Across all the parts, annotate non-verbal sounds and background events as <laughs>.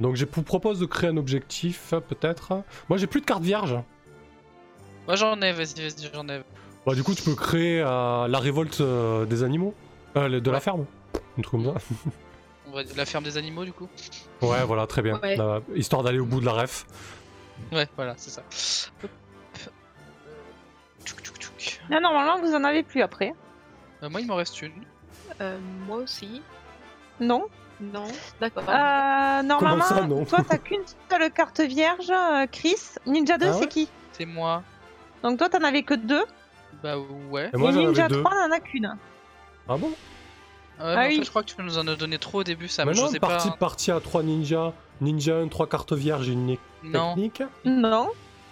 Donc je vous propose de créer un objectif, peut-être. Moi j'ai plus de carte vierge. Moi j'en ai, vas-y, vas-y, j'en ai. Bah du coup tu peux créer euh, la révolte euh, des animaux. Euh, de la Ouais. ferme. Un truc comme ça. On va la ferme des animaux du coup. Ouais voilà, très bien. Ouais. Là, histoire d'aller au bout de la ref. Ouais, voilà, c'est ça. Hop. Tchouk, tchouk, tchouk. Là, normalement, vous en avez plus après. Euh, moi il m'en reste une. Euh, moi aussi. Non. Non. D'accord. Euh, normalement, ça, non toi, t'as qu'une seule carte vierge, euh, Chris. Ninja 2, Ah c'est ouais qui C'est moi. Donc toi, t'en avais que deux. Bah ouais. Et moi et j'en Ninja deux. 3 n'en a qu'une. Ah bon Ah ouais, mais Ah en fait, oui. je crois que tu nous en as donné trop au début, ça me Maintenant j'osais pas. partie, hein. partie à 3 ninjas. Ninja 1, 3 cartes vierges et une Non, technique. Non.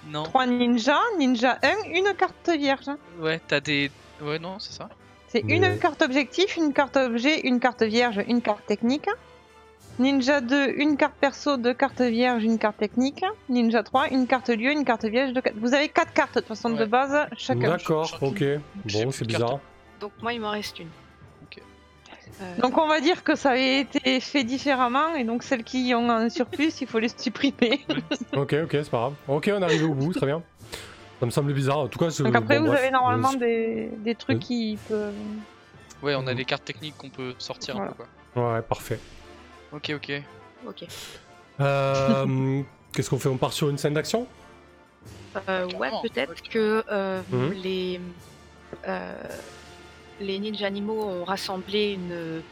non. 3 ninja, ninja 1, une carte vierge. Ouais, t'as des. Ouais, non, c'est ça. C'est Mais- une carte objectif, une carte objet, une carte vierge, une carte technique. Ninja 2, une carte perso, deux cartes vierges, une carte technique. Ninja 3, une carte lieu, une carte vierge. deux cartes- Vous avez quatre cartes de toute façon de base chacun. D'accord, ok. J'ai Bon, c'est bizarre. Donc moi, il m'en reste une. Ok. Euh, Donc on va dire que ça avait été fait différemment et donc celles qui ont un surplus, il faut les <laughs> supprimer. Ok, ok, c'est pas grave. Ok, on est arrivé au bout, très bien. Ça me semblait bizarre. En tout cas, Donc après bon, vous bref. avez normalement Euh, des, des trucs qui peuvent... Ouais, on a Mhm. des cartes techniques qu'on peut sortir Voilà. un peu quoi. Ouais, parfait. Ok, ok. Ok. Euh, <laughs> Qu'est-ce qu'on fait? On part sur une scène d'action? Euh, ouais, peut-être que euh, Mhm. les euh, les ninja animaux ont rassemblé une,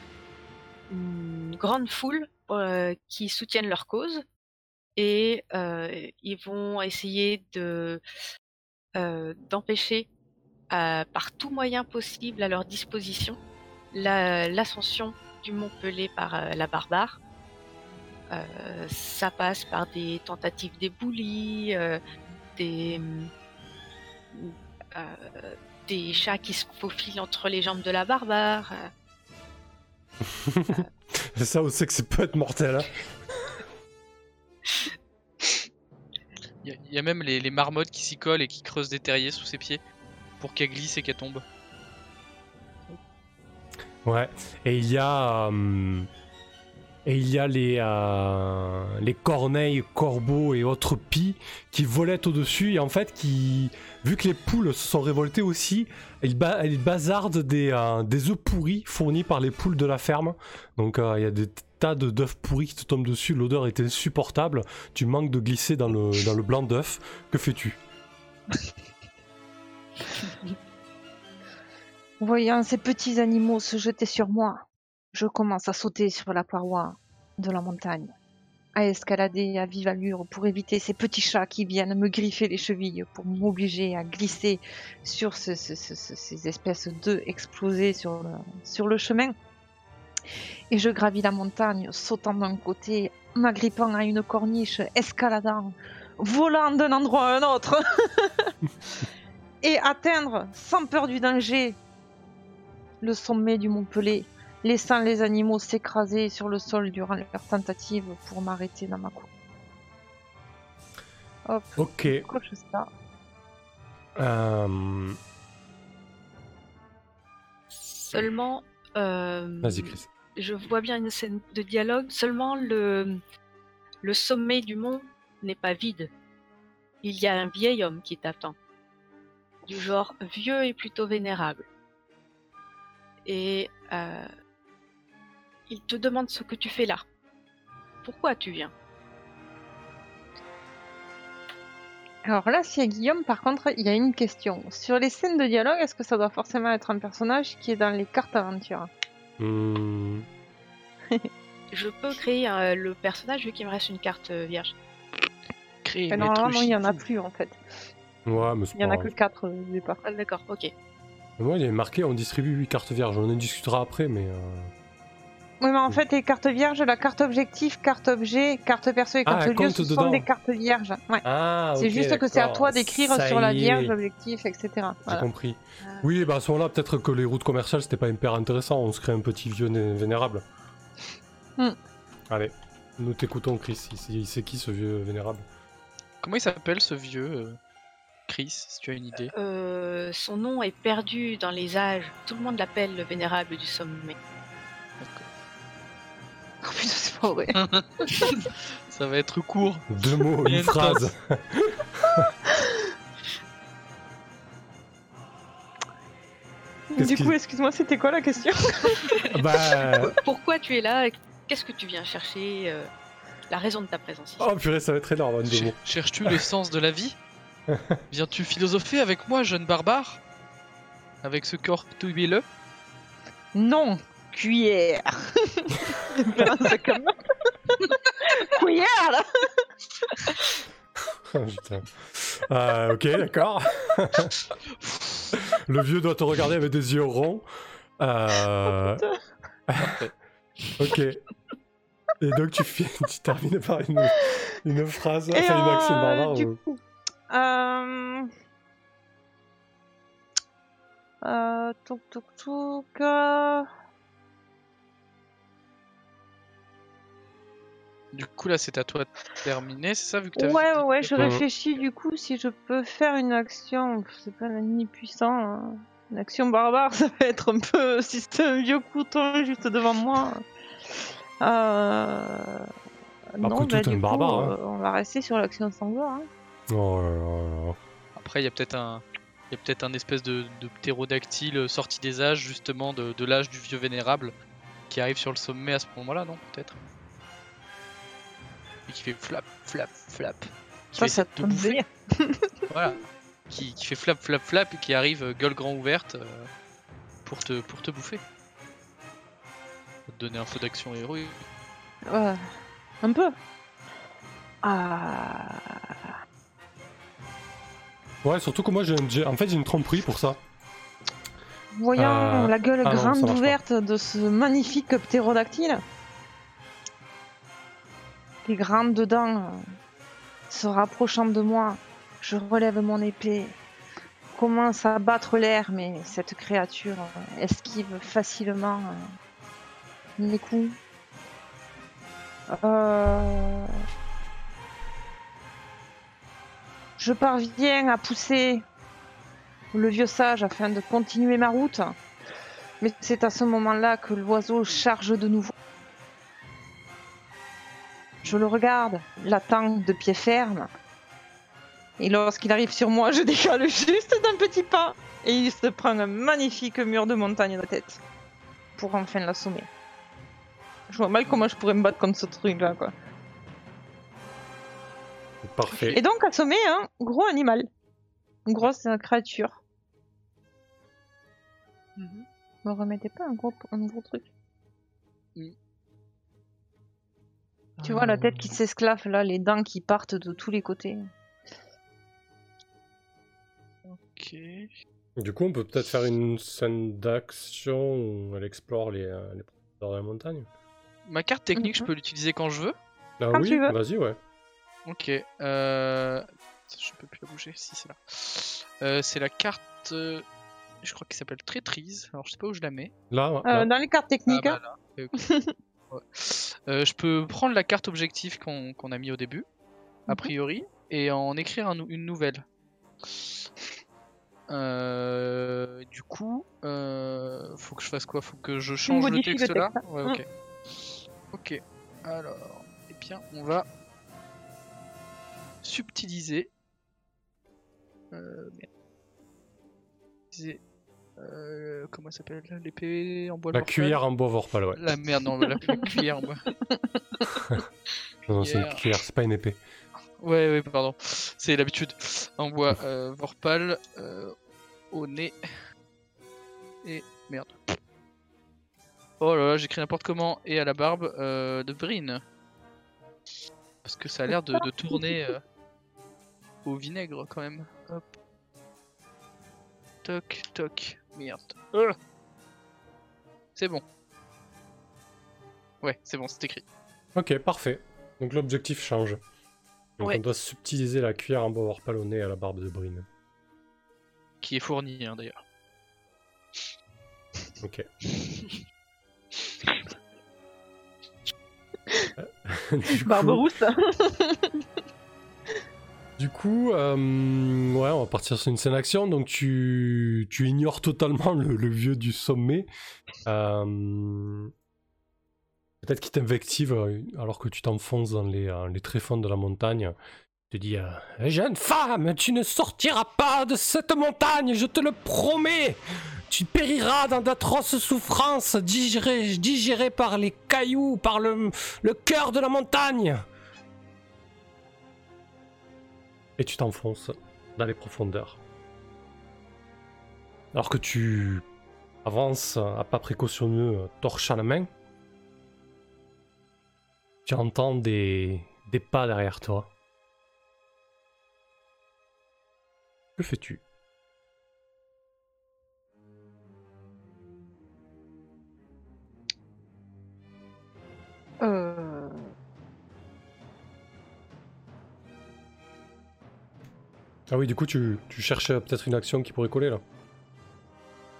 une grande foule euh, qui soutiennent leur cause et euh, ils vont essayer de d'empêcher euh, par tout moyen possible à leur disposition la- l'ascension du mont Pelé par euh, la barbare. Euh, ça passe par des tentatives d'éboulis, euh, des, euh, chats qui se faufilent entre les jambes de la barbare. euh. <laughs> Ça, on sait que c'est peut être mortel. Hein. Y, a- même les, marmottes qui s'y collent et qui creusent des terriers sous ses pieds pour qu'elle glisse et qu'elle tombe. Ouais. Et il y a. euh, Et il y a les, euh, les corneilles, corbeaux et autres pies qui volaient au-dessus et en fait qui, vu que les poules se sont révoltées aussi, ils, ba- bazardent des, euh, des œufs pourris fournis par les poules de la ferme. Donc il y a tas d'œufs pourris qui te tombent dessus, l'odeur est insupportable, tu manques de glisser dans le, blanc d'œuf. Que fais-tu? <laughs> Voyant ces petits animaux se jeter sur moi, je commence à sauter sur la paroi de la montagne, à escalader à vive allure pour éviter ces petits chats qui viennent me griffer les chevilles pour m'obliger à glisser sur ce- ce- ce- ce- ces espèces d'œufs explosés sur le chemin. Et je gravis la montagne, sautant d'un côté, m'agrippant à une corniche, escaladant, volant d'un endroit à un autre, <laughs> et atteindre, sans peur du danger, le sommet du Mont Pelé, laissant les animaux s'écraser sur le sol durant leur tentative pour m'arrêter dans ma cour. Hop, Ok. coche ça. Euh, Seulement, Chris. je vois bien une scène de dialogue. Seulement, le, le sommet du mont n'est pas vide. Il y a un vieil homme qui t'attend, du genre vieux et plutôt vénérable. Et euh, il te demande ce que tu fais là. Pourquoi tu viens? Alors là, si Guillaume, par contre, il y a une question. Sur les scènes de dialogue, est-ce que ça doit forcément être un personnage qui est dans les cartes aventures Hmm, <laughs> Je peux créer euh, le personnage vu qu'il me reste une carte euh, vierge. Créer Mais une Normalement, lettre non, il y en a plus en fait. Ouais, mais c'est Il y en a que grave. 4 au départ. Ah, D'accord, ok. Moi, il est marqué on distribue 8 cartes vierges. On en discutera après, mais. Euh, Oui, mais en fait, les cartes vierges, la carte objectif, carte objet, carte perso et Ah, carte elle lieu, ce dedans. sont des cartes vierges. Ouais. Ah, c'est juste que c'est à toi d'écrire sur la vierge, objectif, etc. J'ai Voilà. compris. Ah. Oui, bah à ce moment-là, peut-être que les routes commerciales, c'était pas hyper intéressant. On se crée un petit vieux né- vénérable. Hmm. Allez, nous t'écoutons, Chris. Il sait- il sait qui ce vieux vénérable? Comment il s'appelle ce vieux euh, Chris, si tu as une idée? Euh, son nom est perdu dans les âges. Tout le monde l'appelle le vénérable du sommet. Oh putain, c'est forêt. <laughs> Ça va être court. Deux mots, une phrase. <laughs> Du coup, excuse-moi, c'était quoi la question? Bah. <laughs> Pourquoi tu es là? Qu'est-ce que tu viens chercher euh, La raison de ta présence ici? Oh purée, ça va être énorme, Cher- mots. Cherches-tu le sens de la vie? Viens-tu philosopher avec moi, jeune barbare? Avec ce corps tout huileux Non, cuillère. <laughs> C'est comme... cuillère là Oh, putain. Euh, ok, d'accord. <laughs> Le vieux doit te regarder avec des yeux ronds. Euh, Parfait. ok. Et donc tu, fais, tu termines par une, une phrase, enfin une action euh, barbare. du ou- coup, euh... Euh, touk touk touk. Du coup, là, c'est à toi de terminer, c'est ça, vu que t'as Ouais, ouais, ouais, je réfléchis du coup si je peux faire une action. C'est pas un ennemi puissant. hein. Une action barbare, <laughs> ça va être un peu. Si c'est un vieux couteau juste devant moi. Euh... non, couteau, bah, du un coup, barbare, hein. euh, on va rester sur l'action sanglante. Hein. Oh là là là. Après, il y a peut-être un. Il y a peut-être un espèce de, de ptérodactyle sorti des âges, justement, de, de l'âge du vieux vénérable, qui arrive sur le sommet à ce moment-là, non Peut-être? Et qui fait flap, flap, flap. Qui Ça, ça me bouffer. <laughs> Voilà. Qui, qui fait flap, flap, flap, et qui arrive euh, gueule grand ouverte euh, pour, te, pour te bouffer. Pour te donner un peu d'action héroïque. Ouais, un peu. Ah. Ouais, surtout que moi, j'ai, j'ai- en fait, j'ai une tromperie pour ça. Voyant Euh, la gueule ah grande ouverte de ce magnifique ptérodactyle, les grandes dents euh, se rapprochant de moi, je relève mon épée, commence à battre l'air, mais cette créature euh, esquive facilement euh, mes coups. Je parviens à pousser le vieux sage afin de continuer ma route. Mais c'est à ce moment-là que l'oiseau charge de nouveau. Je le regarde, l'attends de pied ferme. Et lorsqu'il arrive sur moi, je <laughs> décale juste d'un petit pas. Et il se prend un magnifique mur de montagne de la tête. Pour enfin l'assommer. Je vois mal comment je pourrais me battre contre ce truc-là, quoi. Parfait. Et donc assommer un gros animal. Une grosse créature. Me remettez pas un gros, un gros truc. Tu vois la tête qui s'esclaffe là, les dents qui partent de tous les côtés. Ok. Du coup, on peut peut-être faire une scène d'action où elle explore les, euh, les profondeurs de la montagne. Ma carte technique, je Mhm. peux l'utiliser quand je veux? Ah Quand oui, tu veux. vas-y, ouais. Ok. Euh... Je peux plus la bouger. Si, c'est là. Euh, c'est la carte. euh, Je crois qu'elle s'appelle Traîtrise. Alors, je sais pas où je la mets. Là, Euh, là. dans les cartes techniques, Ah, hein. bah, là. Ok. <laughs> Euh, je peux prendre la carte objectif qu'on a mis au début, a Mhm. priori, et en écrire un une nouvelle. Euh, du coup, euh, faut que je fasse quoi? Faut que je change le texte là Ouais, ok. Ok. Alors, eh bien, on va subtiliser. Euh, euh, comment ça s'appelle L'épée en bois La Vorpal cuillère en bois vorpal, ouais. La merde, non, la cuillère en bois. <laughs> Non, non, c'est une Cuillère. cuillère, c'est pas une épée. Ouais, ouais, pardon. C'est l'habitude. En bois euh, Vorpal, euh, au nez. Et merde. Oh là là, j'écris n'importe comment. Et à la barbe euh, de Brine. Parce que ça a l'air de, de tourner euh, au vinaigre quand même. Hop. Toc, toc. Merde. Euh. C'est bon. Ouais, c'est bon, c'est écrit. Ok, parfait. Donc l'objectif change. Donc Ouais. on doit subtiliser la cuillère en au nez à la barbe de Brine. Qui est fourni hein, d'ailleurs. <laughs> Ok. <laughs> <laughs> du, Barbe coup, rousse. Du coup, euh, ouais, on va partir sur une scène action. Donc tu, tu ignores totalement le, vieux du sommet. Euh, Peut-être qu'il t'invective euh, alors que tu t'enfonces dans les, les tréfonds de la montagne. Il te dit euh, Jeune femme, tu ne sortiras pas de cette montagne, je te le promets Tu périras dans d'atroces souffrances, digérées, digérées par les cailloux, par le, le cœur de la montagne Et tu t'enfonces dans les profondeurs. Alors que tu avances à pas précautionneux, torche à la main, tu entends des, des pas derrière toi. Que fais-tu? Euh... Ah oui, du coup, tu, tu cherches peut-être une action qui pourrait coller là.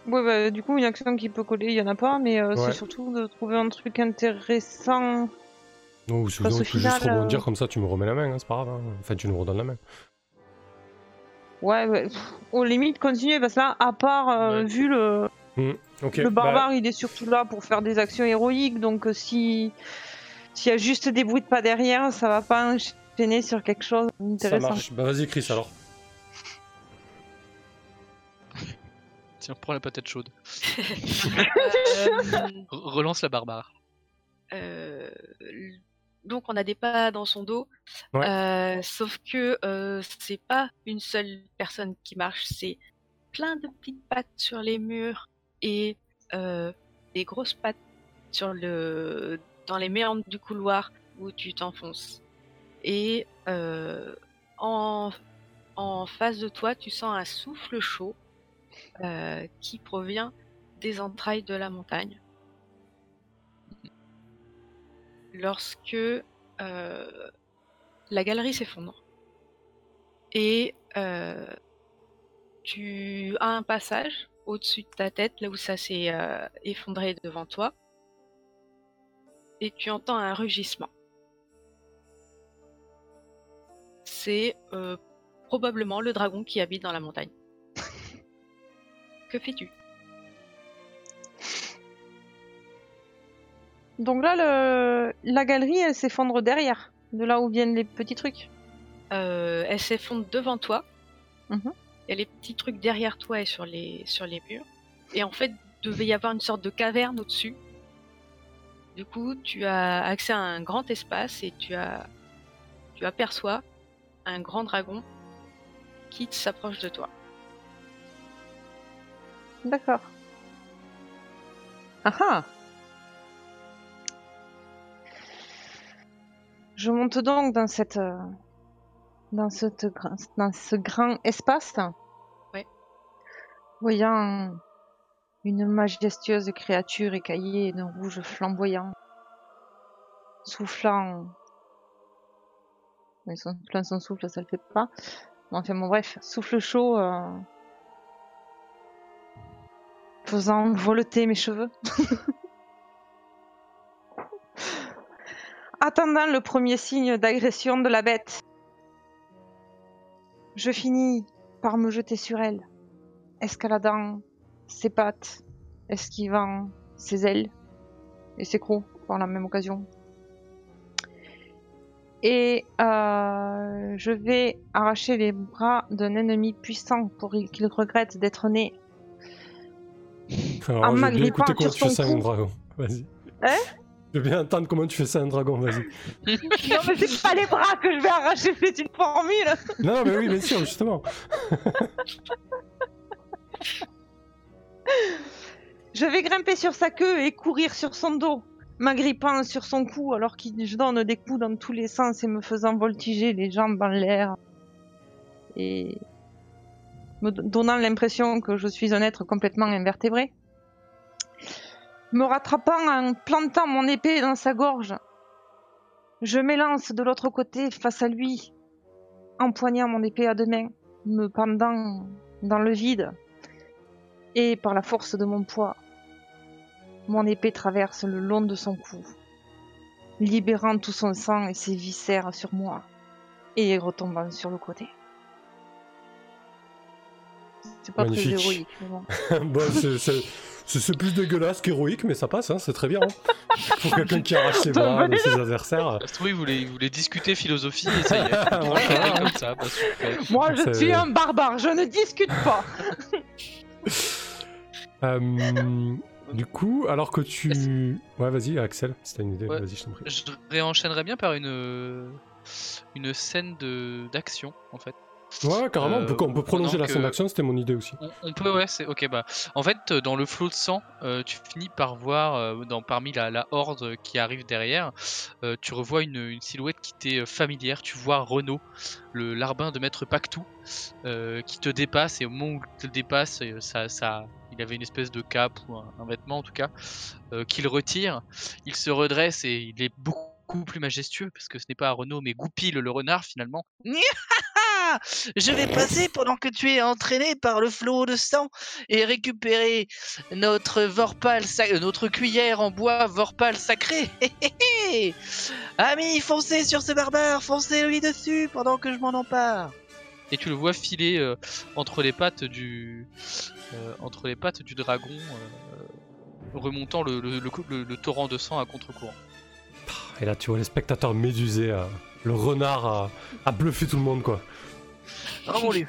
Ouais, bah, du coup, une action qui peut coller, il y en a pas, mais euh, Ouais. c'est surtout de trouver un truc intéressant. Non, ou sinon, tu peux juste final, rebondir euh, comme ça, tu me remets la main, hein, c'est pas grave. hein. Enfin, tu nous redonnes la main. Ouais, ouais. pff, Aux limites, continuer, parce que là, à part, euh, Ouais. vu le, Ok. le bah, barbare, il est surtout là pour faire des actions héroïques, donc euh, si s'il y a juste des bruits de pas derrière, ça va pas enchaîner sur quelque chose ça d'intéressant. marche. Bah, vas-y, Chris, alors. Tiens, prends la patate chaude. <laughs> Euh, relance la barbare. euh, donc on a des pas dans son dos, Ouais. Euh, sauf que euh, c'est pas une seule personne qui marche, c'est plein de petites pattes sur les murs et euh, des grosses pattes sur le dans les méandres du couloir où tu t'enfonces. Et euh, en en face de toi, tu sens un souffle chaud euh, qui provient des entrailles de la montagne. Lorsque euh, la galerie s'effondre et euh, tu as un passage au-dessus de ta tête, là où ça s'est effondré devant toi, et tu entends un rugissement. C'est probablement le dragon qui habite dans la montagne. Que fais-tu? Donc là, le... la galerie, elle s'effondre derrière, de là où viennent les petits trucs. Euh, elle s'effondre devant toi. Il y a les petits trucs derrière toi et sur les, sur les murs. Et en fait, devait y avoir une sorte de caverne au-dessus. Du coup, tu as accès à un grand espace et tu as, tu aperçois un grand dragon qui s'approche de toi. D'accord. Ah ah Je monte donc dans cette euh, dans cette dans ce grand espace. Ouais. Voyant une majestueuse créature écaillée d'un rouge flamboyant, soufflant. Oui, son, plein son souffle, ça le fait pas. Enfin bon, bref, souffle chaud, euh, faisant voleter mes cheveux. <laughs> Attendant le premier signe d'agression de la bête, je finis par me jeter sur elle, escaladant ses pattes, esquivant ses ailes et ses crocs par la même occasion. Et euh, je vais arracher les bras d'un ennemi puissant pour qu'il regrette d'être né. Alors, En je veux bien écouter comment tu fais ça à un dragon. Vas-y. Hein Je veux bien entendre comment tu fais ça à un dragon, vas-y. <laughs> non mais c'est pas les bras que je vais arracher, c'est une formule Non, <laughs> non, mais oui, bien sûr, justement. <laughs> Je vais grimper sur sa queue et courir sur son dos, m'agrippant sur son cou alors qu'il je donne des coups dans tous les sens et me faisant voltiger les jambes en l'air. Et me do- donnant l'impression que je suis un être complètement invertébré. Me rattrapant en plantant mon épée dans sa gorge. Je m'élance de l'autre côté face à lui, empoignant mon épée à deux mains, me pendant dans le vide et par la force de mon poids, mon épée traverse le long de son cou, libérant tout son sang et ses viscères sur moi, et retombant sur le côté. C'est pas Magnifique. très héroïque, mais bon. <laughs> bon, c'est- c'est <laughs> C'est plus dégueulasse qu'héroïque, mais ça passe, hein, c'est très bien. hein. <laughs> Pour quelqu'un qui arrache ses bras de ses adversaires. Ça se trouve, il voulait, il voulait discuter philosophie et ça y est. <laughs> Voilà. Voilà, comme ça, bah, super. <laughs> Moi, je suis un barbare, je ne discute pas. Euh, du coup, alors que tu. Ouais, vas-y, Axel, si t'as une idée, Ouais. vas-y, je t'en prie. Je réenchaînerais bien par une, une scène de- d'action, en fait. Ouais, carrément, on peut, Euh, on peut prolonger la scène d'action, c'était mon idée aussi. On, on peut, ouais, c'est ok. Bah, en fait, euh, dans le flot de sang, euh, tu finis par voir, euh, dans, parmi la, la horde qui arrive derrière, tu revois une, une silhouette qui t'est familière. Tu vois Renaud, le larbin de Maître Pactou, qui te dépasse. Et au moment où il te dépasse, ça, ça, il avait une espèce de cape ou un, un vêtement en tout cas, qu'il retire. Il se redresse et il est beaucoup plus majestueux parce que ce n'est pas Renaud mais Goupil le renard finalement. <laughs> Je vais passer pendant que tu es entraîné par le flot de sang et récupérer notre vorpal, sa- euh, notre cuillère en bois vorpal sacré. <laughs> Amis, foncez sur ce barbare, foncez lui dessus pendant que je m'en empare. Et tu le vois filer euh, entre les pattes du, euh, entre les pattes du dragon, euh, remontant le, le- le- le- le torrent de sang à contre-courant. Et là, tu vois les spectateurs médusés. euh, le renard a, a bluffé tout le monde, quoi. Oh mon dieu,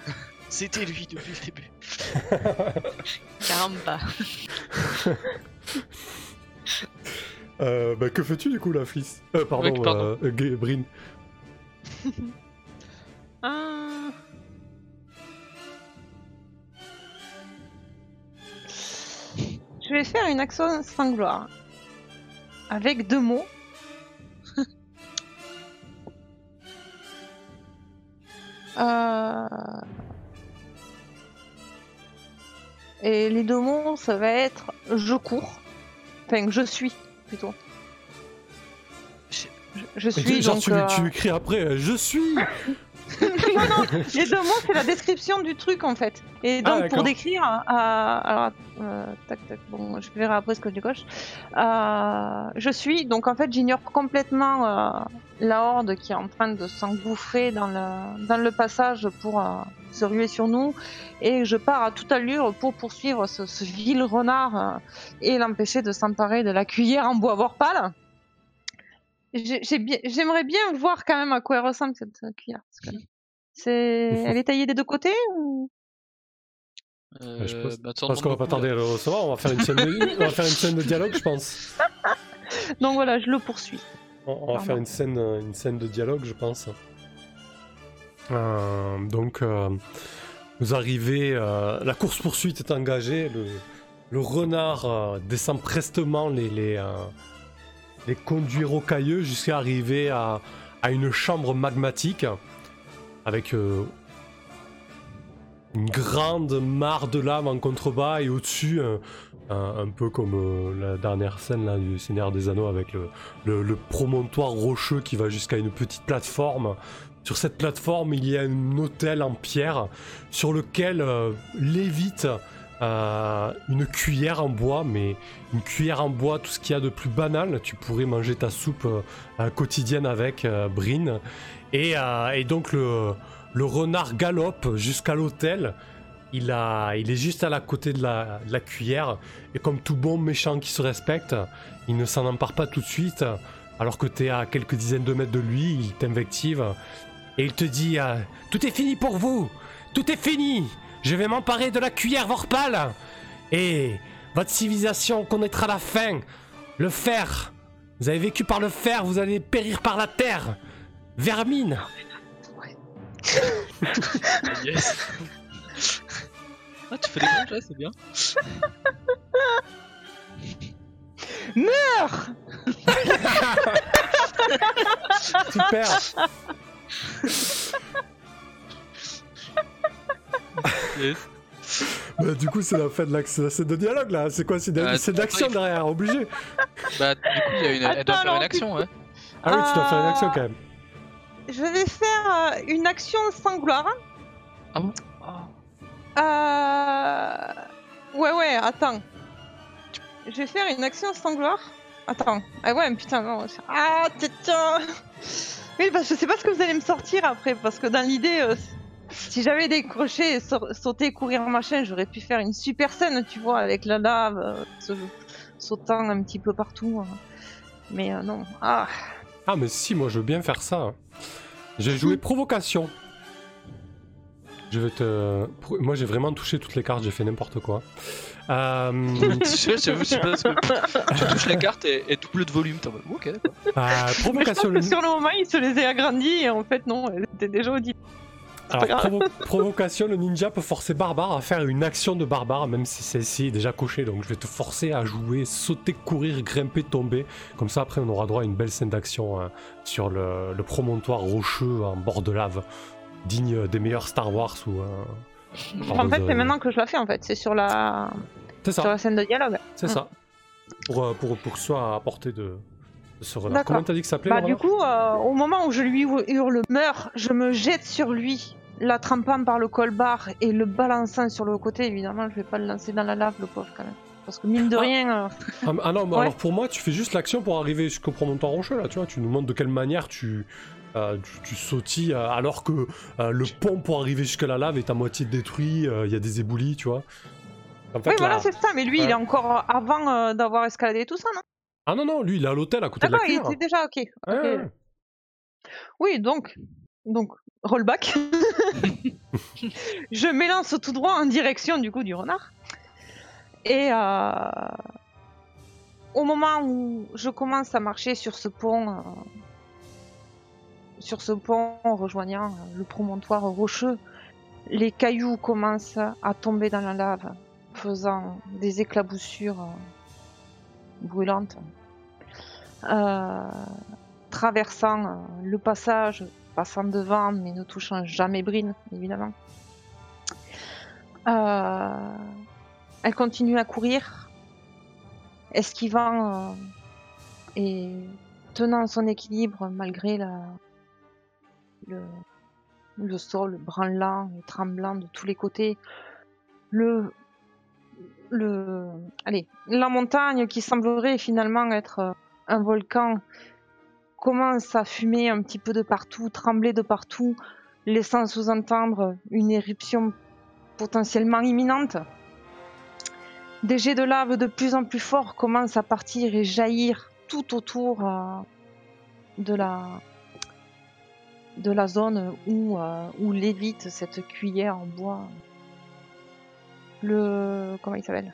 c'était lui depuis le début. <laughs> Caramba. Euh, bah, que fais-tu du coup, la Fliss euh, Pardon, Oui, pardon. euh, <laughs> euh, Brin. Ah. Je vais faire une action sans gloire. Avec deux mots. Euh, Et les deux mots, ça va être je cours. Enfin, je suis, plutôt. Je, je suis Genre, donc. tu, euh, tu écris après, euh, je suis <laughs> <laughs> non, non, les deux mots, c'est la description du truc en fait. Et Ah, donc, pour décrire, euh, alors, euh, tac, tac, bon, je verrai après ce que je coche. Euh, je suis, donc en fait, j'ignore complètement la horde qui est en train de s'engouffrer dans le, dans le passage pour se ruer sur nous. Et je pars à toute allure pour poursuivre ce, ce vil renard et l'empêcher de s'emparer de la cuillère en bois vorpal. Bien- J'aimerais bien voir quand même à quoi elle ressemble cette euh, cuillère. parce que c'est, elle est taillée des deux côtés ou? Euh, je pense- bah, Parce qu'on va pas tarder à le recevoir, on va faire une scène de, on va faire une scène de dialogue, je pense. <laughs> Donc voilà, je le poursuis. On, on va faire une scène, euh, une scène de dialogue, je pense. Euh, donc, euh, vous arrivez, euh, la course poursuite est engagée, le, le renard euh, descend prestement les, les, les conduits rocailleux jusqu'à arriver à, une chambre magmatique avec euh, une grande mare de lave en contrebas et au-dessus, un, peu comme euh, la dernière scène du Seigneur des Anneaux avec le promontoire rocheux qui va jusqu'à une petite plateforme. Sur cette plateforme, il y a un hôtel en pierre sur lequel euh, lévite euh, une cuillère en bois, mais une cuillère en bois, tout ce qu'il y a de plus banal. Tu pourrais manger ta soupe euh, quotidienne avec euh, Brin. Et, donc le, renard galope jusqu'à l'hôtel. Il, est juste à la côté de la, cuillère. Et comme tout bon méchant qui se respecte, il ne s'en empare pas tout de suite. Alors que tu es à quelques dizaines de mètres de lui, il t'invective. Et il te dit Tout est fini pour vous Tout est fini Je vais m'emparer de la cuillère Vorpal Et votre civilisation connaîtra la fin Le fer Vous avez vécu par le fer, vous allez périr par la terre Vermine <laughs> Yes. ah, tu fais des bons gestes, c'est bien. Meurs <laughs> Super. <laughs> <laughs> Bah, Du coup, c'est la fin de l'action c'est de dialogue là. C'est quoi C'est de, Ah, c'est de l'action attends, derrière, obligé. Bah, du coup, il y a une... elle doit Attends, faire une non, action, ouais. Ah oui, tu dois faire une action Ah. quand même. Je vais faire euh, une action sans gloire. Ah bon? Euh... Ouais, ouais, attends. Je vais faire une action sans gloire. Attends. Ah ouais, putain, non. Ah, putain Oui, parce que je sais pas ce que vous allez me sortir après, parce que dans l'idée... euh, si j'avais décroché, sa- sauté, courir, machin, j'aurais pu faire une super scène, tu vois, avec la lave, euh, se- sautant un petit peu partout. hein. Mais euh, non. Ah, Ah, mais si, moi je veux bien faire ça. J'ai joué <laughs> provocation. Je vais te. Moi j'ai vraiment touché toutes les cartes, j'ai fait n'importe quoi. Euh, <laughs> je sais je sais pas ce que. Tu touches la carte et, et double de volume. En ok, euh, mais je pense provocation. que sur le moment, il se les a agrandis et en fait, non, elle était déjà au début. Alors, provo- provocation, le ninja peut forcer Barbare à faire une action de Barbare, même si celle-ci est déjà cochée. Donc je vais te forcer à jouer, sauter, courir, grimper, tomber. Comme ça, après, on aura droit à une belle scène d'action hein, sur le, le promontoire rocheux en bord de lave, digne des meilleurs Star Wars ou. euh, En fait, de- c'est maintenant que je la fais, en fait. C'est sur la... Sur la scène de dialogue. c'est ça. Pour, euh, pour, pour que ce soit à portée de. Comment t'as dit que ça s'appelait Bah, du coup, euh, au moment où je lui hurle meurs, je me jette sur lui, l'attrapant par le colbar et le balançant sur le côté. Évidemment, je vais pas le lancer dans la lave, le pauvre, quand même. Parce que mine de Ah. rien, euh, Ah, ah non, mais Ouais. alors pour moi, tu fais juste l'action pour arriver jusqu'au promontoire rocheux, là, tu vois. Tu nous montres de quelle manière tu, euh, tu, tu sautilles, euh, alors que euh, le pont pour arriver jusqu'à la lave est à moitié détruit, il y a des éboulis, tu vois. En fait, oui, là- voilà, c'est ça. Mais lui, Ouais. il est encore avant d'avoir escaladé tout ça, non? Ah non, non, lui, il est à l'hôtel à côté de la D'accord, il était déjà ok. Ouais. Oui, donc, donc rollback. <laughs> je m'élance tout droit en direction du coup du renard. Et euh, au moment où je commence à marcher sur ce pont, euh, sur ce pont rejoignant euh, le promontoire rocheux, les cailloux commencent à tomber dans la lave, faisant des éclaboussures brûlantes. Traversant le passage, passant devant, mais ne touchant jamais Brine, évidemment. Euh, elle continue à courir, esquivant euh, et tenant son équilibre malgré le, le sol branlant et tremblant de tous les côtés. Le, le, allez, la montagne qui semblerait finalement être un volcan commence à fumer un petit peu de partout, trembler de partout, laissant sous-entendre une éruption potentiellement imminente. Des jets de lave de plus en plus forts commencent à partir et jaillir tout autour euh, de la de la zone où, euh, où lévite cette cuillère en bois. Le comment il s'appelle?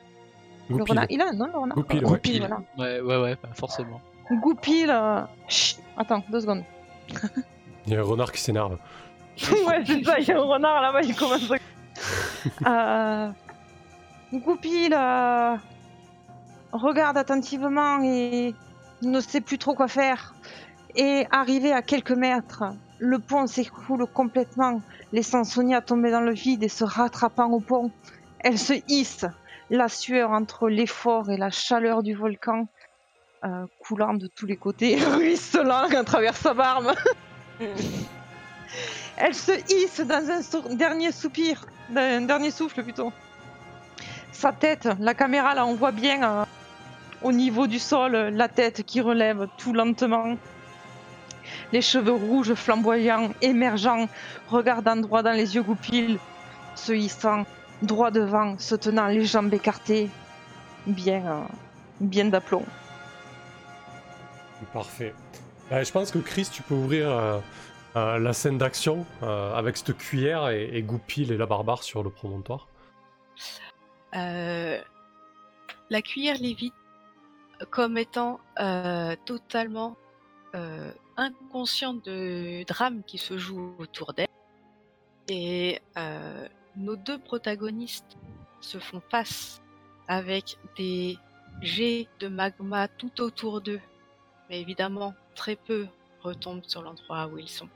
Le Goupil. renard. Il a un nom le renard Goupil, ouais. Goupil, voilà. Ouais, ouais, ouais, forcément. Goupil. euh, chut, attends, deux secondes. Il y a un renard qui s'énerve. <laughs> ouais, c'est ça, il y a un renard là-bas, il commence à... <laughs> euh... Goupil euh, regarde attentivement et ne sait plus trop quoi faire. Et arrivé à quelques mètres, le pont s'écroule complètement, laissant Sonia tomber dans le vide et se rattrapant au pont. Elle se hisse, la sueur entre l'effort et la chaleur du volcan, euh, coulant de tous les côtés, <laughs> ruisselant à travers sa barbe. Elle se hisse dans un sou- dernier soupir, un dernier souffle plutôt. Sa tête, la caméra là, on voit bien euh, au niveau du sol la tête qui relève tout lentement. Les cheveux rouges flamboyants, émergeants, regardant droit dans les yeux goupilles, se hissant droit devant, se tenant les jambes écartées, bien, euh, bien d'aplomb. Parfait. Euh, je pense que Chris, tu peux ouvrir euh, euh, la scène d'action euh, avec cette cuillère et, et Goupil et la barbare sur le promontoire. La cuillère lévite comme étant totalement inconsciente de drame qui se joue autour d'elle. Et nos deux protagonistes se font face avec des jets de magma tout autour d'eux. Mais évidemment, très peu retombent sur l'endroit où ils sont.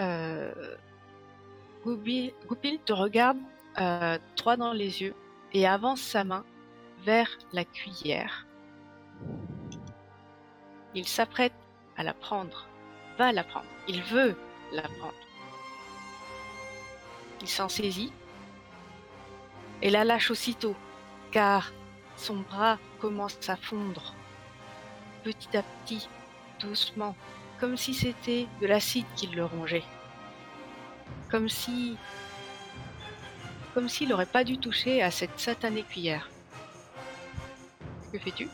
Euh, Goupil, te regarde euh, droit dans les yeux et avance sa main vers la cuillère. Il s'apprête à la prendre, va la prendre, il veut la prendre. Il s'en saisit et la lâche aussitôt, car son bras commence à fondre, petit à petit, doucement, comme si c'était de l'acide qui le rongeait. comme si. comme s'il n'aurait pas dû toucher à cette satanée cuillère. Que fais-tu?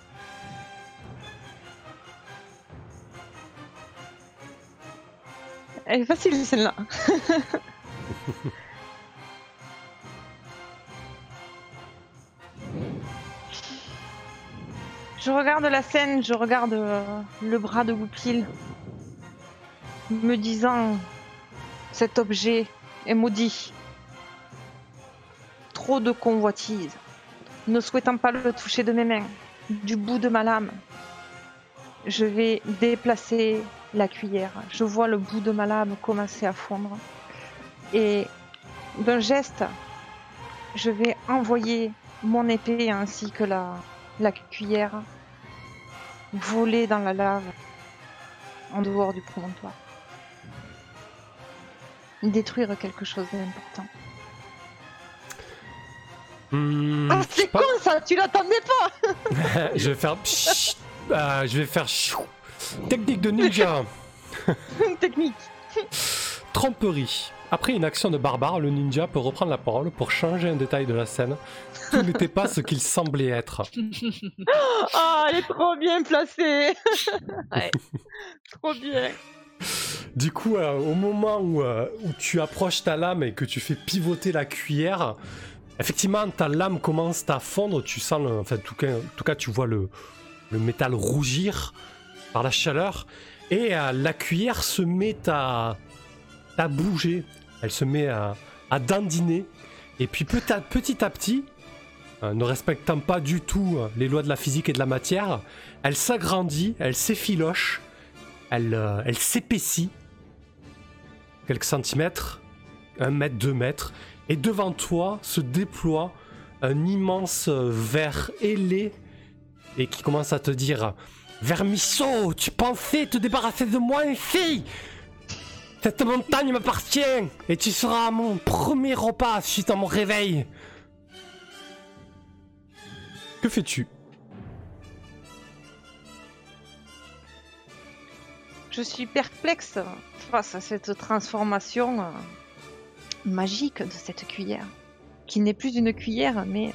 Elle est facile celle-là. <laughs> je regarde la scène, je regarde euh, le bras de Goupil, me disant cet objet est maudit. Trop de convoitise, ne souhaitant pas le toucher de mes mains, du bout de ma lame. Je vais déplacer la cuillère. Je vois le bout de ma lame commencer à fondre. Et d'un geste, je vais envoyer mon épée ainsi que la, la cuillère voler dans la lave en dehors du promontoire. Détruire quelque chose d'important. Je sais c'est con ça, tu l'attendais pas? <laughs> Je vais faire. Ah, je vais faire. chou. Technique de ninja. <laughs> Technique. Tromperie. Après une action de barbare, le ninja peut reprendre la parole pour changer un détail de la scène. Tout n'était pas ce qu'il semblait être. <laughs> Ah, elle est trop bien placée <laughs> Ouais. Trop bien Du coup, euh, au moment où, euh, où tu approches ta lame et que tu fais pivoter la cuillère, effectivement, ta lame commence à fondre. Tu sens, le- enfin, en tout cas, en tout cas, tu vois le, le métal rougir par la chaleur. Et euh, la cuillère se met à, bouger. Elle se met à, dandiner. Et puis petit à petit, euh, ne respectant pas du tout euh, les lois de la physique et de la matière, elle s'agrandit, elle s'effiloche, elle, euh, elle s'épaissit quelques centimètres, un mètre, deux mètres, et devant toi se déploie un immense euh, ver ailé et qui commence à te dire Vermisseau, tu pensais te débarrasser de moi ainsi Cette montagne m'appartient et tu seras mon premier repas suite à mon réveil. Que fais-tu? Je suis perplexe face à cette transformation euh, magique de cette cuillère. Qui n'est plus une cuillère, mais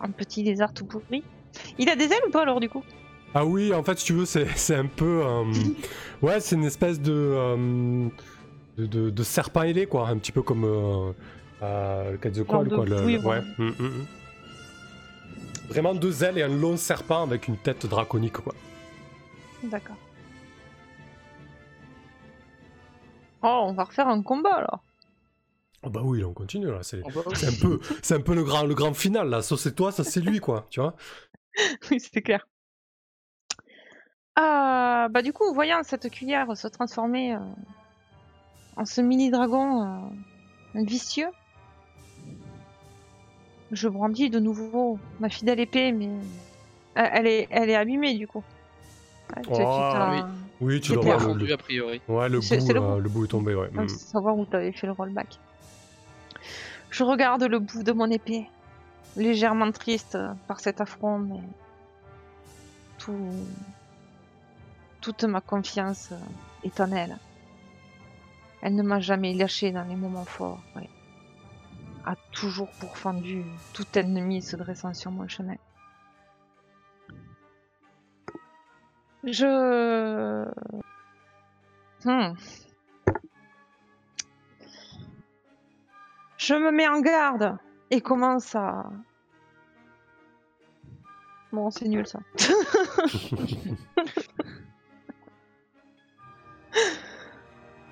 un petit lézard tout pourri. Il a des ailes ou pas alors du coup? Ah oui, en fait, si tu veux, c'est <laughs> c'est un peu. euh, ouais, c'est une espèce de, euh, de, de- de serpent ailé, quoi. Un petit peu comme. Euh, euh, le de quoi. le- le- ouais. ouais. Mm, mm, mm. Vraiment deux ailes et un long serpent avec une tête draconique, quoi. D'accord. Oh, on va refaire un combat alors. Oh bah oui, là, on continue, là. C'est Oh, bah, c'est un peu, c'est un peu le, grand, le grand final, là. Ça, c'est toi, ça, c'est lui, quoi. Tu vois <laughs> oui, c'est clair. Ah, bah du coup, voyant cette cuillère se transformer euh, en ce mini dragon euh, vicieux, je brandis de nouveau ma fidèle épée, mais euh, elle est, elle est abîmée du coup. Ah, tu- Oh, Oui, tu C'est dois clair. voir le, a priori. ouais, le, bout, c'est le bout. le bout est tombé, ouais. Mm. savoir où t'avais fait le rollback. Je regarde le bout de mon épée, légèrement triste par cet affront, mais tout... toute ma confiance euh, est en elle. Elle ne m'a jamais lâché dans les moments forts. ouais. A toujours pourfendu tout ennemi se dressant sur mon chemin. Je... Hmm. Je me mets en garde et commence à... Bon, c'est nul ça. <laughs> <laughs>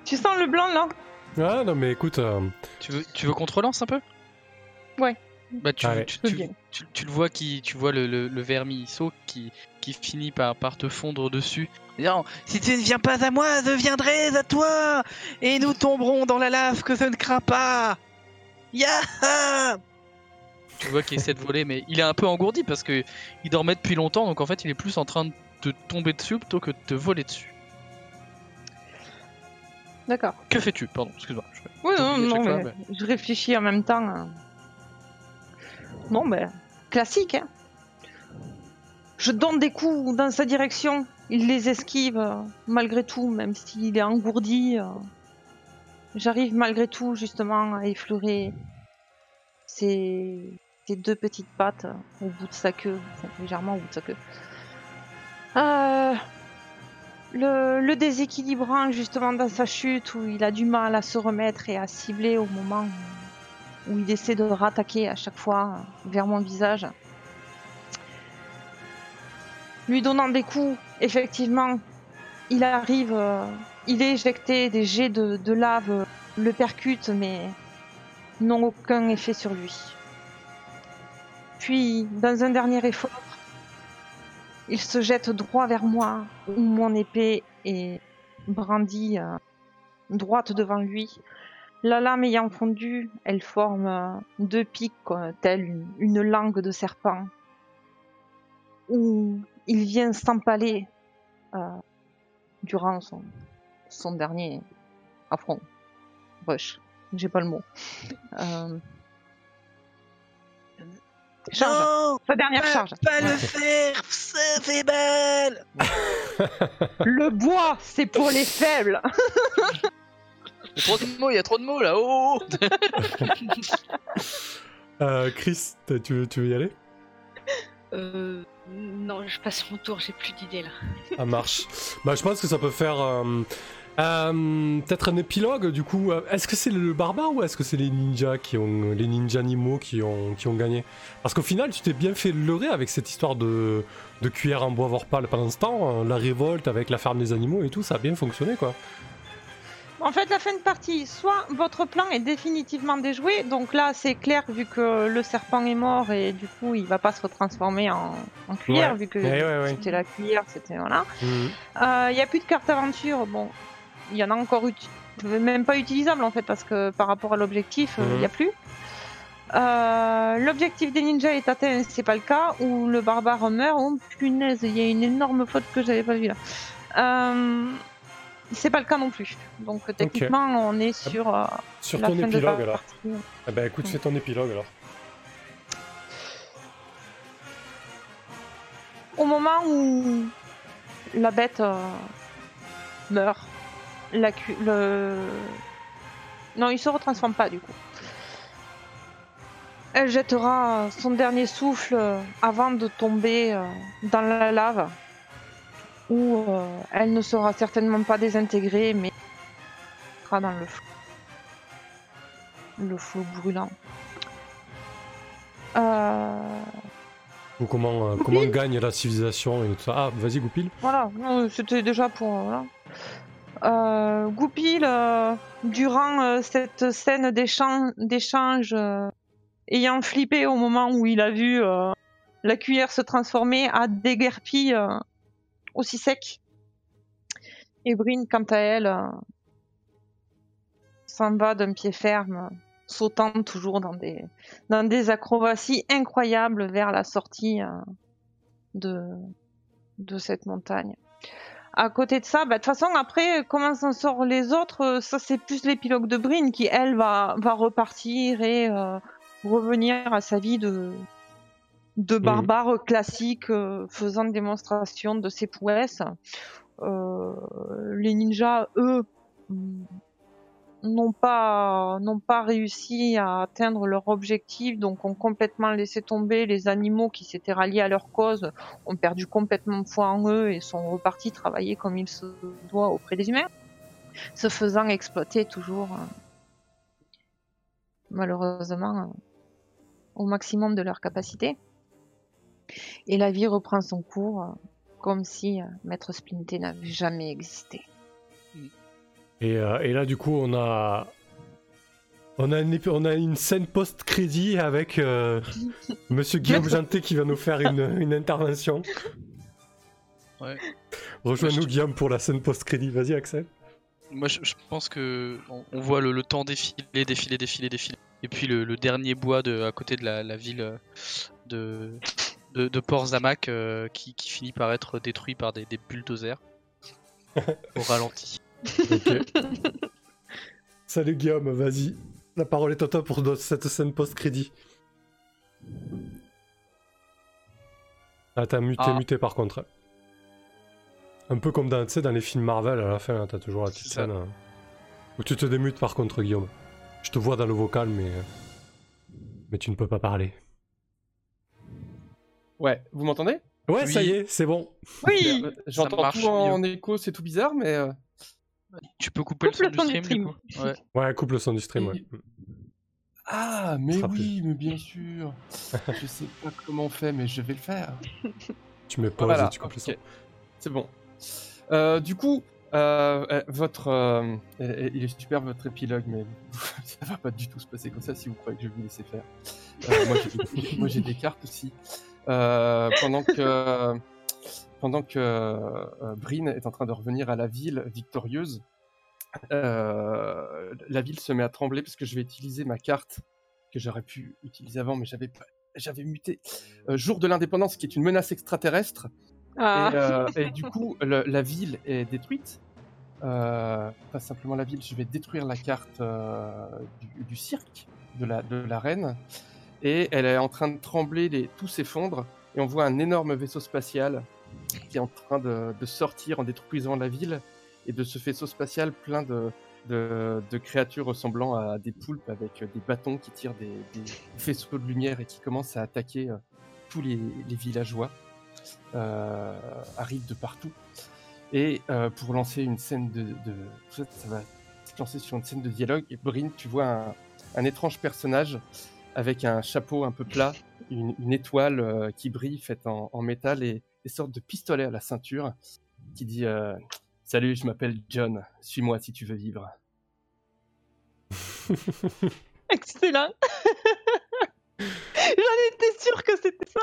tu sens le blanc là Ah, non, mais écoute. euh, Tu veux, tu veux qu'on te relance un peu? Ouais. Bah tu, Allez. tu, Je tu- viens. tu- tu le vois qui, tu vois le, le, le vermisseau qui, qui finit par, par te fondre dessus. Non, si tu ne viens pas à moi, je viendrai à toi et nous tomberons dans la lave que je ne crains pas. Yaha Tu vois qu'il essaie de voler, mais il est un peu engourdi parce que il dormait depuis longtemps, donc en fait il est plus en train de te tomber dessus plutôt que de te voler dessus. D'accord. Que fais-tu? Pardon, excuse-moi. je- Oui, non, non, chaque fois, mais je réfléchis en même temps. hein. Non, ben, classique, hein. Je donne des coups dans sa direction. Il les esquive, euh, malgré tout, même s'il est engourdi. euh. j'arrive malgré tout justement à effleurer ses, ses deux petites pattes au bout de sa queue, enfin, légèrement au bout de sa queue. Euh, le, le déséquilibrant justement dans sa chute où il a du mal à se remettre et à cibler au moment où, il essaie de rattaquer à chaque fois vers mon visage. Lui donnant des coups, effectivement, il arrive, euh, il est éjecté des jets de, de lave, le percute, mais n'ont aucun effet sur lui. Puis, dans un dernier effort, il se jette droit vers moi, où mon épée est brandie euh, droite devant lui. La lame ayant fondu, elle forme euh, deux pics, quoi, telle une, langue de serpent, où il vient s'empaler euh, durant son, son dernier affront. Rush, j'ai pas le mot. Charge, Non sa dernière pas, charge. pas le faire, ça fait mal Le bois, c'est pour les faibles. Il y a trop de mots, il y a trop de mots là. Oh <laughs> Euh, Chris, t'as- tu veux, tu veux y aller? Euh, non, je passe mon tour, j'ai plus d'idées là. Ça marche. Bah, je pense que ça peut faire euh, euh, peut-être un épilogue. Du coup, Euh, est-ce que c'est le barbare ou est-ce que c'est les ninjas qui ont les ninjas animaux qui ont qui ont gagné? Parce qu'au final, tu t'es bien fait leurrer avec cette histoire de de cuillère en bois vorpal pendant ce temps. euh, La révolte avec la ferme des animaux et tout, ça a bien fonctionné quoi. En fait, la fin de partie, soit votre plan est définitivement déjoué, donc là c'est clair vu que le serpent est mort et du coup il va pas se retransformer en, en cuillère Ouais. vu que Ouais, ouais, ouais. c'était la cuillère, c'était voilà. Mhm. Il y a plus de carte aventure, bon, il y en a encore même pas utilisable en fait parce que par rapport à l'objectif, il Mhm. y a plus. Euh, L'objectif des ninjas est atteint, c'est pas le cas, où le barbare meurt. Oh punaise, il y a une énorme faute que j'avais pas vue là. Euh, c'est pas le cas non plus. Donc techniquement, on est sur euh, Sur la ton fin épilogue alors. Eh ben écoute, fais ton épilogue alors. Au moment où la bête euh, meurt, la cu- le... Non, il se retransforme pas du coup. Elle jettera son dernier souffle euh, avant de tomber euh, dans la lave, où euh, elle ne sera certainement pas désintégrée, mais sera dans le feu. Le feu brûlant. Euh... Ou comment, euh, comment gagne la civilisation et tout ça. Ah, vas-y, Goupil. Voilà, c'était déjà pour. Voilà. Euh, Goupil, euh, durant euh, cette scène d'échange, ayant flippé au moment où il a vu la cuillère se transformer, a déguerpi aussi sec. Et Bryn, quant à elle, s'en va d'un pied ferme, sautant toujours dans des, acrobaties incroyables vers la sortie de cette montagne. À côté de ça, bah, de toute façon, après, comment s'en sortent les autres, euh, ça c'est plus l'épilogue de Bryn qui, elle, va, va repartir et euh, revenir à sa vie de, de barbare classique, euh, faisant démonstration de ses prouesses. Euh, les ninjas, eux, n'ont pas n'ont pas réussi à atteindre leur objectif, donc ont complètement laissé tomber les animaux qui s'étaient ralliés à leur cause, ont perdu complètement foi en eux et sont repartis travailler comme il se doit auprès des humains, se faisant exploiter toujours euh, malheureusement euh, au maximum de leur capacité. Et la vie reprend son cours euh, comme si Maître Splinter n'avait jamais existé. Et, euh, et là, du coup, on a. On a une, épi- on a une scène post-crédit avec euh, <laughs> Monsieur Guillaume Janté qui va nous faire une, une intervention. Ouais. Rejoins-nous, je- Guillaume, pour la scène post-crédit. Vas-y, Axel. Moi, je, je pense que on, on voit le, le temps défiler, défiler, défiler, défiler. Et puis le, le dernier bois de, à côté de la, la ville euh, de, de, de Port Zamak euh, qui, qui finit par être détruit par des, des bulldozers <laughs> au ralenti. Ok. <laughs> Salut, Guillaume, vas-y. La parole est à toi pour cette scène post-crédit. Ah, t'as muté, Ah. muté par contre. Un peu comme dans, les films Marvel, à la fin, t'as toujours la petite scène. euh. Ou tu te démutes par contre, Guillaume. Je te vois dans le vocal, mais. euh, Mais tu ne peux pas parler. Ouais, vous m'entendez? Ouais, Oui. ça y est, c'est bon. Oui <laughs> Euh, J'entends tout en écho, c'est tout bizarre, mais. Tu peux couper Coupe le le son du stream, du coup. Ouais. Ouais, coupe le son du stream, ouais. Ah, mais oui, mais bien sûr. je sais pas comment on fait, mais je vais le faire. <laughs> Tu mets pause Voilà, et tu coupes le son. C'est bon. Euh, du coup, euh, euh, votre, euh, il est super votre épilogue, mais <laughs> ça va pas du tout se passer comme ça si vous croyez que je vais vous laisser faire. Euh, moi, j'ai- des <laughs> cartes aussi. Euh, pendant que pendant que euh, Bryn est en train de revenir à la ville victorieuse, euh, la ville se met à trembler parce que je vais utiliser ma carte que j'aurais pu utiliser avant, mais j'avais j'avais muté. Euh, Jour de l'indépendance, qui est une menace extraterrestre. Ah. Et, et du coup, le- la ville est détruite. Euh, pas simplement la ville, je vais détruire la carte euh, du, du cirque de la, de la reine. Et elle est en train de trembler, les, tout s'effondre. Et on voit un énorme vaisseau spatial qui est en train de, sortir en détruisant la ville. Et de ce vaisseau spatial, plein de, créatures ressemblant à des poulpes avec des bâtons qui tirent des, vaisseaux de lumière et qui commencent à attaquer euh, tous les, villageois euh, arrivent de partout. Et euh, pour lancer une scène de, ça, va se lancer sur une scène de dialogue. Et Bryn, tu vois un, étrange personnage avec un chapeau un peu plat, une, étoile euh, qui brille faite en, en métal et des sortes de pistolets à la ceinture qui dit euh, Salut, je m'appelle John, suis-moi si tu veux vivre. <laughs> Excellent <laughs> J'en étais sûre que c'était ça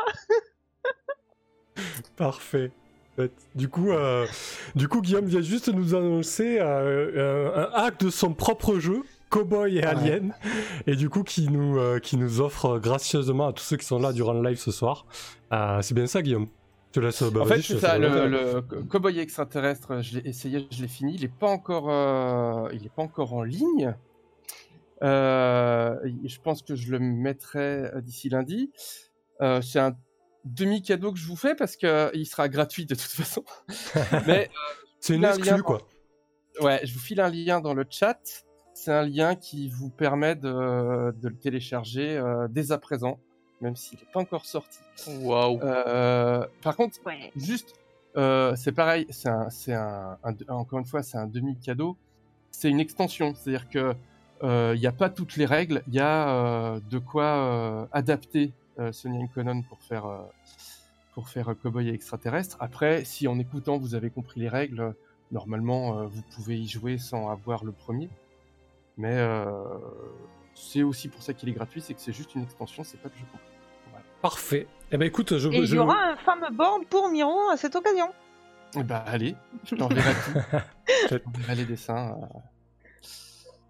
<laughs> Parfait. Du coup, euh, du coup, Guillaume vient juste nous annoncer euh, un hack de son propre jeu, Cowboy et Alien, et du coup qui nous, euh, qui nous offre gracieusement à tous ceux qui sont là durant le live ce soir. Euh, c'est bien ça, Guillaume? Te laisse. bah, en fait, c'est ça, le, cowboy extraterrestre, je l'ai essayé, je l'ai fini. Il est pas encore, euh, il est pas encore en ligne. Euh, je pense que je le mettrai euh, d'ici lundi. Euh, c'est un demi cadeau que je vous fais parce que il sera gratuit de toute façon. <laughs> Mais C'est une un exclue, dans- quoi. ouais, je vous file un lien dans le chat. C'est un lien qui vous permet de, de le télécharger dès à présent, même s'il n'est pas encore sorti. Waouh. Euh, par contre, Ouais. Juste, euh, c'est pareil, c'est un, c'est un, un- encore une fois, c'est un demi-cadeau. C'est une extension, c'est-à-dire que il n'y a pas toutes les règles, il y a euh, de quoi euh, adapter euh, Sonia Conan pour faire euh, pour faire euh, Cowboy et extraterrestre. Après, si en écoutant vous avez compris les règles, euh, normalement euh, vous pouvez y jouer sans avoir le premier. Mais euh, c'est aussi pour ça qu'il est gratuit, c'est que c'est juste une extension, c'est pas le jeu complet. Parfait. Eh ben écoute, je, Et il je- y aura un fameux board pour Miro à cette occasion. Eh bah allez, je t'enverrai tout. <laughs> je t'enverrai les dessins. euh.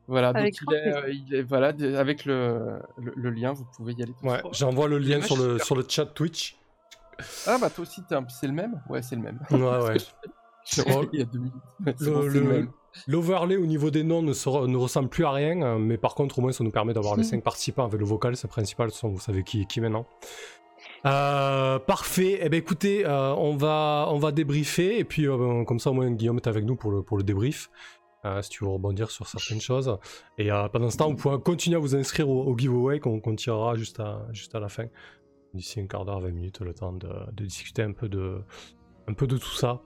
Voilà, donc il est, euh, il est- voilà, avec le, le, le lien, vous pouvez y aller. tout de Ouais, suite. j'envoie le lien sur le, sur le chat Twitch. Ah bah toi aussi, t'es un- c'est le même? Ouais, c'est le même. Ouais, ouais. <laughs> Il y a deux minutes. Ouais, c'est Le- bon, c'est le le- même. L'overlay au niveau des noms ne, sera- ne ressemble plus à rien, euh, mais par contre, au moins, ça nous permet d'avoir les Mhm. 5 participants avec le vocal, c'est principal. De toute façon, vous savez qui qui maintenant. Euh, parfait. Eh ben écoutez, euh, on va on va débriefer et puis euh, comme ça au moins Guillaume est avec nous pour le pour le débrief. si tu veux rebondir sur certaines choses. Et pendant ce temps, vous pouvez continuer à vous inscrire au, au giveaway qu'on qu'on tirera juste à, juste à la fin. D'ici un quart d'heure, 20 minutes, le temps de, de discuter un peu de, un peu de tout ça.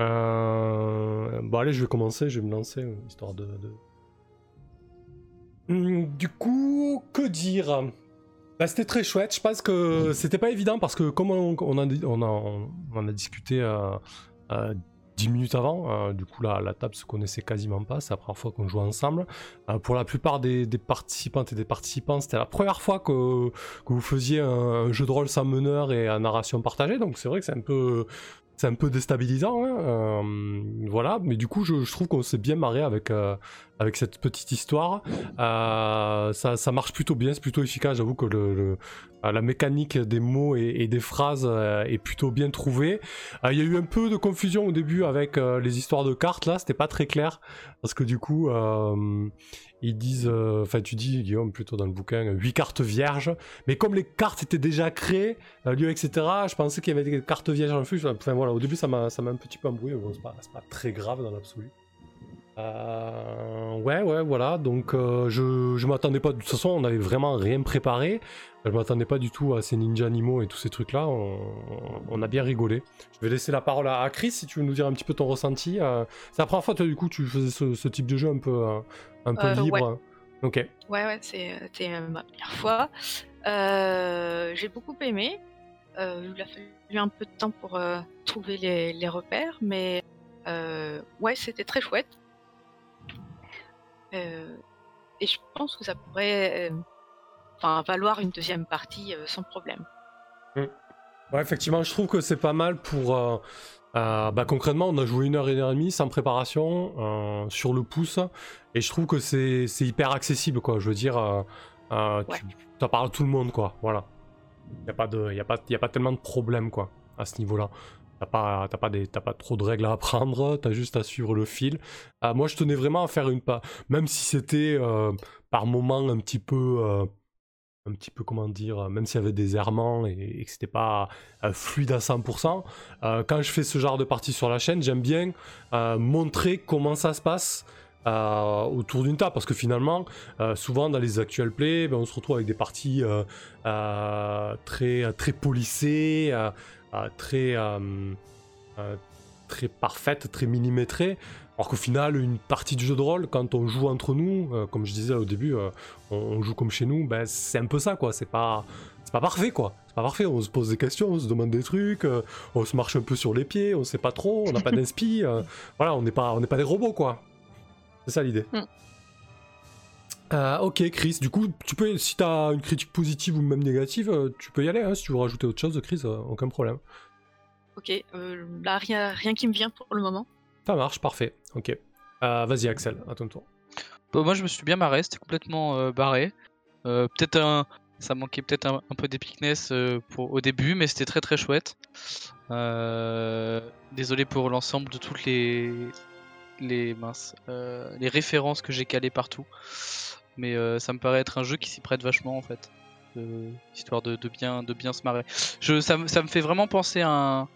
Euh, Bon, allez, je vais commencer, je vais me lancer, euh, histoire de. Hum, du coup, que dire? Bah, C'était très chouette. Je pense que c'était pas évident parce que, comme on, on a, discuté euh, euh, 10 minutes avant, du coup, la, la table se connaissait quasiment pas. C'est la première fois qu'on jouait ensemble. Pour la plupart des, participantes et des participants, c'était la première fois que, que vous faisiez un, un jeu de rôle sans meneur et à narration partagée. Donc, c'est vrai que c'est un peu c'est un peu déstabilisant, hein, euh, voilà. Mais du coup, je, trouve qu'on s'est bien marré avec euh, avec cette petite histoire. Euh, ça, marche plutôt bien, c'est plutôt efficace. J'avoue que euh, la mécanique des mots et, des phrases euh, est plutôt bien trouvée. Il y a eu un peu de confusion au début avec les histoires de cartes. Là, c'était pas très clair parce que du coup, ils disent, enfin, tu dis Guillaume plutôt dans le bouquin, 8 cartes vierges. Mais comme les cartes étaient déjà créées, lieu, etc., je pensais qu'il y avait des cartes vierges en plus. Enfin voilà, au début, ça m'a un petit peu embrouillé. Bon, c'est pas très grave dans l'absolu. Euh, ouais, ouais, voilà. Donc, euh, je, je m'attendais pas. De toute façon, on n'avait vraiment rien préparé. Je m'attendais pas du tout à ces ninja animaux et tous ces trucs-là. On, on a bien rigolé. Je vais laisser la parole à, à Chris si tu veux nous dire un petit peu ton ressenti. Euh, c'est la première fois, toi, du coup, tu faisais ce, ce type de jeu un peu, euh, un peu libre. Ok. Ouais, ouais, c'est- c'était ma première fois. J'ai beaucoup aimé. Il a fallu un peu de temps pour trouver les, les repères, mais ouais, c'était très chouette. Euh, et je pense que ça pourrait euh, valoir une deuxième partie euh, sans problème. Ouais, effectivement, je trouve que c'est pas mal pour. euh, euh, bah, concrètement, on a joué une heure et demie sans préparation, euh, sur le pouce, et je trouve que c'est hyper accessible, quoi. Je veux dire, Ouais. tu, ça parle à tout le monde, quoi. Voilà. Il n'y a, pas de- y a, pas- y a pas tellement de problèmes, quoi, à ce niveau-là. T'as pas, t'as pas, des- t'as pas trop de règles à apprendre, <laughs> t'as juste à suivre le fil. Euh, moi, je tenais vraiment à faire une pas, même si c'était euh, par moments un petit peu. euh, un petit peu comment dire, même s'il y avait des errements et, et que c'était pas euh, fluide à 100%, euh, quand je fais ce genre de partie sur la chaîne, j'aime bien montrer comment ça se passe autour d'une table, parce que finalement, souvent dans les actual plays, ben, on se retrouve avec des parties très, très polissées, très, euh, euh, très parfaites, très millimétrées. Alors qu'au final, une partie du jeu de rôle, quand on joue entre nous, euh, comme je disais au début, euh, on, on joue comme chez nous, ben, c'est un peu ça, quoi. C'est pas, c'est pas parfait, quoi. C'est pas parfait. On se pose des questions, on se demande des trucs, euh, on se marche un peu sur les pieds, on sait pas trop, on n'a pas d'inspi. euh, <laughs> voilà, on n'est pas, on n'est pas des robots, quoi. C'est ça l'idée. Mm. Euh, ok, Chris. Du coup, tu peux, si t'as une critique positive ou même négative, euh, tu peux y aller. hein, si tu veux rajouter autre chose, Chris, euh, aucun problème. Ok, euh, là, rien, rien qui me vient pour le moment. Ça marche, parfait. Ok. Euh, Vas-y, Axel, à ton tour. Bah, moi, je me suis bien marré, c'était complètement euh, barré. Euh, peut-être un. Ça manquait peut-être un, un peu d'épicness euh, pour, au début, mais c'était très très chouette. Euh, désolé pour l'ensemble de toutes les. Les minces. euh, les références que j'ai calées partout. Mais euh, ça me paraît être un jeu qui s'y prête vachement en fait. Euh, histoire de, bien, de bien se marrer. Ça, ça me fait vraiment penser à un,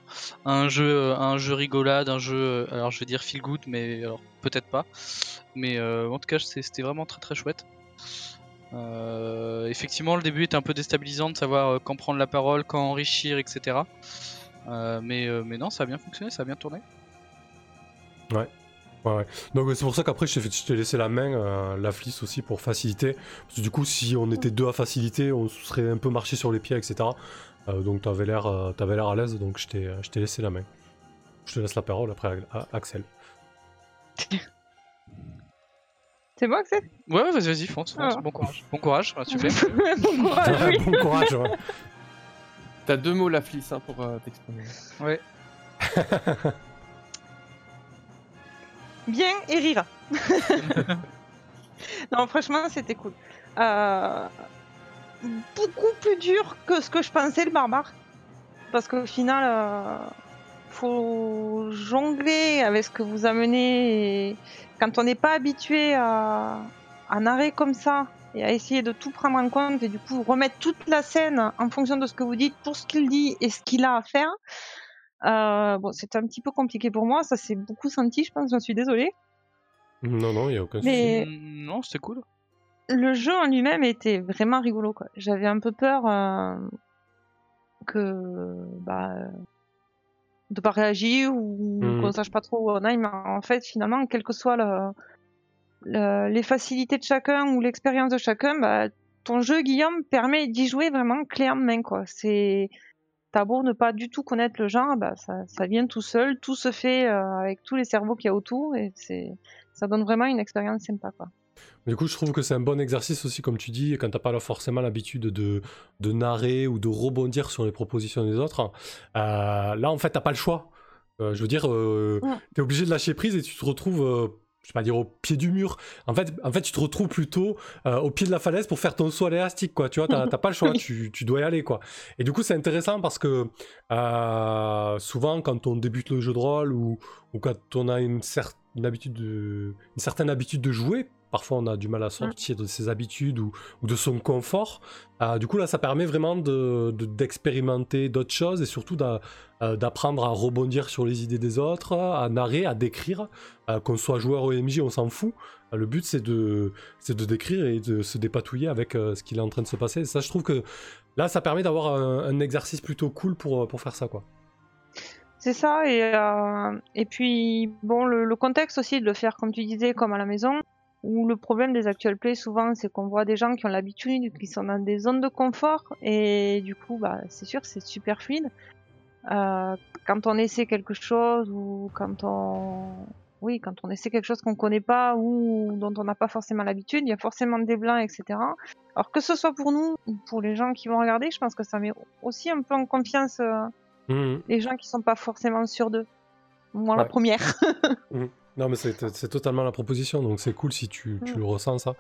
un jeu, à un jeu rigolade, un jeu, euh, alors je vais dire feel good, mais peut-être pas. Mais euh, en tout cas, c'était vraiment très très chouette. Euh, effectivement, le début était un peu déstabilisant de savoir euh, quand prendre la parole, quand enrichir, etc. Euh, mais, euh, mais non, ça a bien fonctionné, ça a bien tourné. Ouais, ouais. Donc c'est pour ça qu'après je t'ai laissé la main, euh, la flisse aussi pour faciliter. Parce que du coup, si on était deux à faciliter, on se serait un peu marché sur les pieds, etc. Euh, donc t'avais l'air, euh, t'avais l'air à l'aise, donc je t'ai, je t'ai laissé la main. Je te laisse la parole après à- à Axel. <laughs> C'est bon, Axel? Ouais, ouais, vas-y, vas-y, fonce, fonce. Ah. Bon courage. Bon courage, ouais, super. <laughs> Bon courage, oui. <laughs> bon courage. ouais. T'as deux mots la flisse hein, pour euh, t'exprimer. Ouais. Bien et rire. <laughs> non, franchement, c'était cool. Euh, beaucoup plus dur que ce que je pensais, le barbare. Parce qu'au final, euh, faut jongler avec ce que vous amenez. Quand on n'est pas habitué à un arrêt comme ça et à essayer de tout prendre en compte et du coup remettre toute la scène en fonction de ce que vous dites pour ce qu'il dit et ce qu'il a à faire, euh, bon, c'était un petit peu compliqué pour moi. Ça s'est beaucoup senti, je pense. J'en suis désolée. Non, non, il y a aucun souci. Mais Mm, Non, c'était cool. le jeu en lui-même était vraiment rigolo. quoi. J'avais un peu peur euh, que bah, de pas réagir ou Mhm. qu'on sache pas trop où on aille. Mais en fait, finalement, quelles que soient le- le- les facilités de chacun ou l'expérience de chacun, bah, ton jeu, Guillaume, permet d'y jouer vraiment clé en main. Quoi. C'est T'as beau ne pas du tout connaître le genre, bah, ça, ça vient tout seul, tout se fait euh, avec tous les cerveaux qu'il y a autour et c'est ça donne vraiment une expérience sympa. Quoi. Du coup, je trouve que c'est un bon exercice aussi, comme tu dis, quand t'as pas forcément l'habitude de, de narrer ou de rebondir sur les propositions des autres. Euh, là, en fait, t'as pas le choix. Euh, je veux dire, Ouais. t'es obligé de lâcher prise et tu te retrouves, je vais pas dire au pied du mur. En fait, en fait tu te retrouves plutôt euh, au pied de la falaise pour faire ton saut à l'élastique, quoi. Tu vois, t'as pas le choix, <laughs> tu, tu dois y aller, quoi. Et du coup, c'est intéressant parce que euh, souvent, quand on débute le jeu de rôle ou, ou quand on a une, cer- une habitude de, une certaine habitude de jouer, parfois on a du mal à sortir de ses habitudes ou, ou de son confort. Euh, du coup là ça permet vraiment de- de- d'expérimenter d'autres choses et surtout euh, d'apprendre à rebondir sur les idées des autres, à narrer, à décrire. Euh, Qu'on soit joueur ou MJ, on s'en fout. Le but c'est de, de décrire et de se dépatouiller avec euh, ce qu'il est en train de se passer. Ça je trouve que là ça permet d'avoir un, un exercice plutôt cool pour, pour faire ça quoi. C'est ça, et, et puis, bon, le, le contexte aussi de le faire, comme tu disais, comme à la maison, où le problème des actual plays, souvent, c'est qu'on voit des gens qui ont l'habitude, qui sont dans des zones de confort, et du coup, bah, c'est sûr, c'est super fluide. Euh, quand on essaie quelque chose, ou quand on... Oui, quand on essaie quelque chose qu'on connaît pas ou dont on n'a pas forcément l'habitude, il y a forcément des blancs, etc. Alors que ce soit pour nous ou pour les gens qui vont regarder, je pense que ça met aussi un peu en confiance euh, Mhm. les gens qui sont pas forcément sûrs d'eux. Moi, la première. <laughs> Non, mais c'est totalement la proposition, donc c'est cool si tu, tu Mm. le ressens, ça.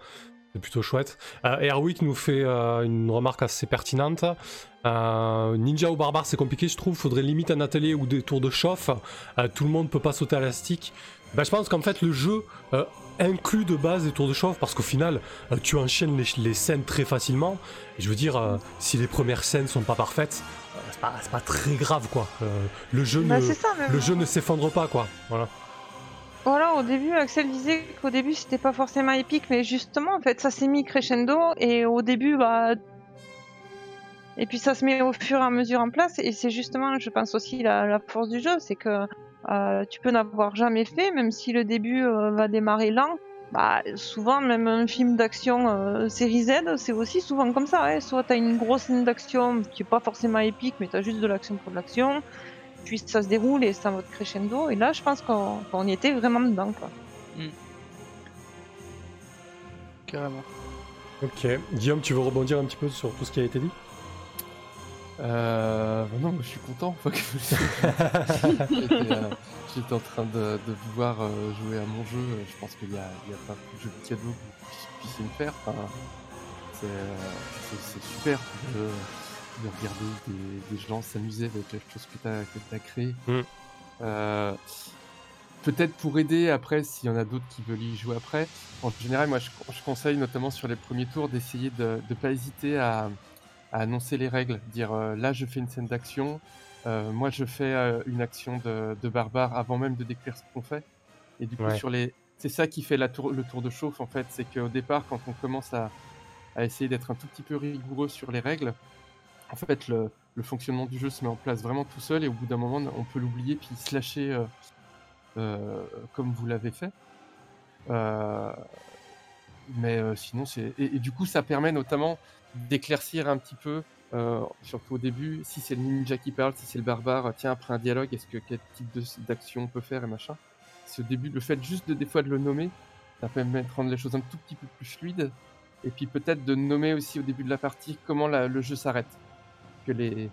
C'est plutôt chouette. Euh, Erwick nous fait euh, une remarque assez pertinente. Euh, ninja ou barbare, c'est compliqué, je trouve. Faudrait limite un atelier ou des tours de chauffe. Euh, tout le monde peut pas sauter à la stick. Ben, je pense qu'en fait, le jeu inclut de base des tours de chauffe parce qu'au final, tu enchaînes les, les scènes très facilement. Et je veux dire, si les premières scènes sont pas parfaites, c'est pas, pas très grave, quoi. Le jeu Bah, ne, c'est ça, même. le jeu ne s'effondre pas, quoi. Voilà. Voilà, au début, Axel disait qu'au début, c'était pas forcément épique, mais justement, en fait, ça s'est mis crescendo, et au début, bah. Et puis ça se met au fur et à mesure en place, et c'est justement, je pense aussi, la, la force du jeu, c'est que euh, tu peux n'avoir jamais fait, même si le début euh, va démarrer lent. Bah, souvent, même un film d'action euh, série Z, c'est aussi souvent comme ça. Hein. Soit t'as une grosse scène d'action qui est pas forcément épique, mais t'as juste de l'action pour de l'action. Puis ça se déroule et c'est en mode crescendo. Et là, je pense qu'on y était vraiment dedans. Quoi. Carrément. Ok. Guillaume, tu veux rebondir un petit peu sur tout ce qui a été dit? Euh, bah non, je suis content. Faut que je- <laughs> J'étais euh, en train de, de vouloir euh, jouer à mon jeu. Je pense qu'il y a, il y a pas de jeu de cadeau que vous puissiez- me faire. Enfin, c'est euh, c'est- super de regarder des, des gens s'amuser avec les choses que tu as, as. Euh, Peut-être pour aider après, s'il y en a d'autres qui veulent y jouer après. En général, moi, je, je conseille notamment sur les premiers tours d'essayer de ne pas hésiter à, à annoncer les règles, dire euh, là je fais une scène d'action, euh, moi je fais euh, une action de, de barbare avant même de décrire ce qu'on fait. Et du coup Ouais. sur les, c'est ça qui fait la tour, le tour de chauffe en fait, c'est qu'au départ quand on commence à, à essayer d'être un tout petit peu rigoureux sur les règles, en fait le, fonctionnement du jeu se met en place vraiment tout seul et au bout d'un moment on peut l'oublier puis se lâcher euh, euh, comme vous l'avez fait. Euh, mais sinon c'est et, du coup ça permet notamment d'éclaircir un petit peu, surtout au début, si c'est le ninja qui parle, si c'est le barbare, tiens, après un dialogue, est-ce que quel type d'action on peut faire et machin. Ce début, le fait juste de des fois de le nommer, ça permet de rendre les choses un tout petit peu plus fluides. Et puis peut-être de nommer aussi au début de la partie comment le jeu s'arrête. Que les,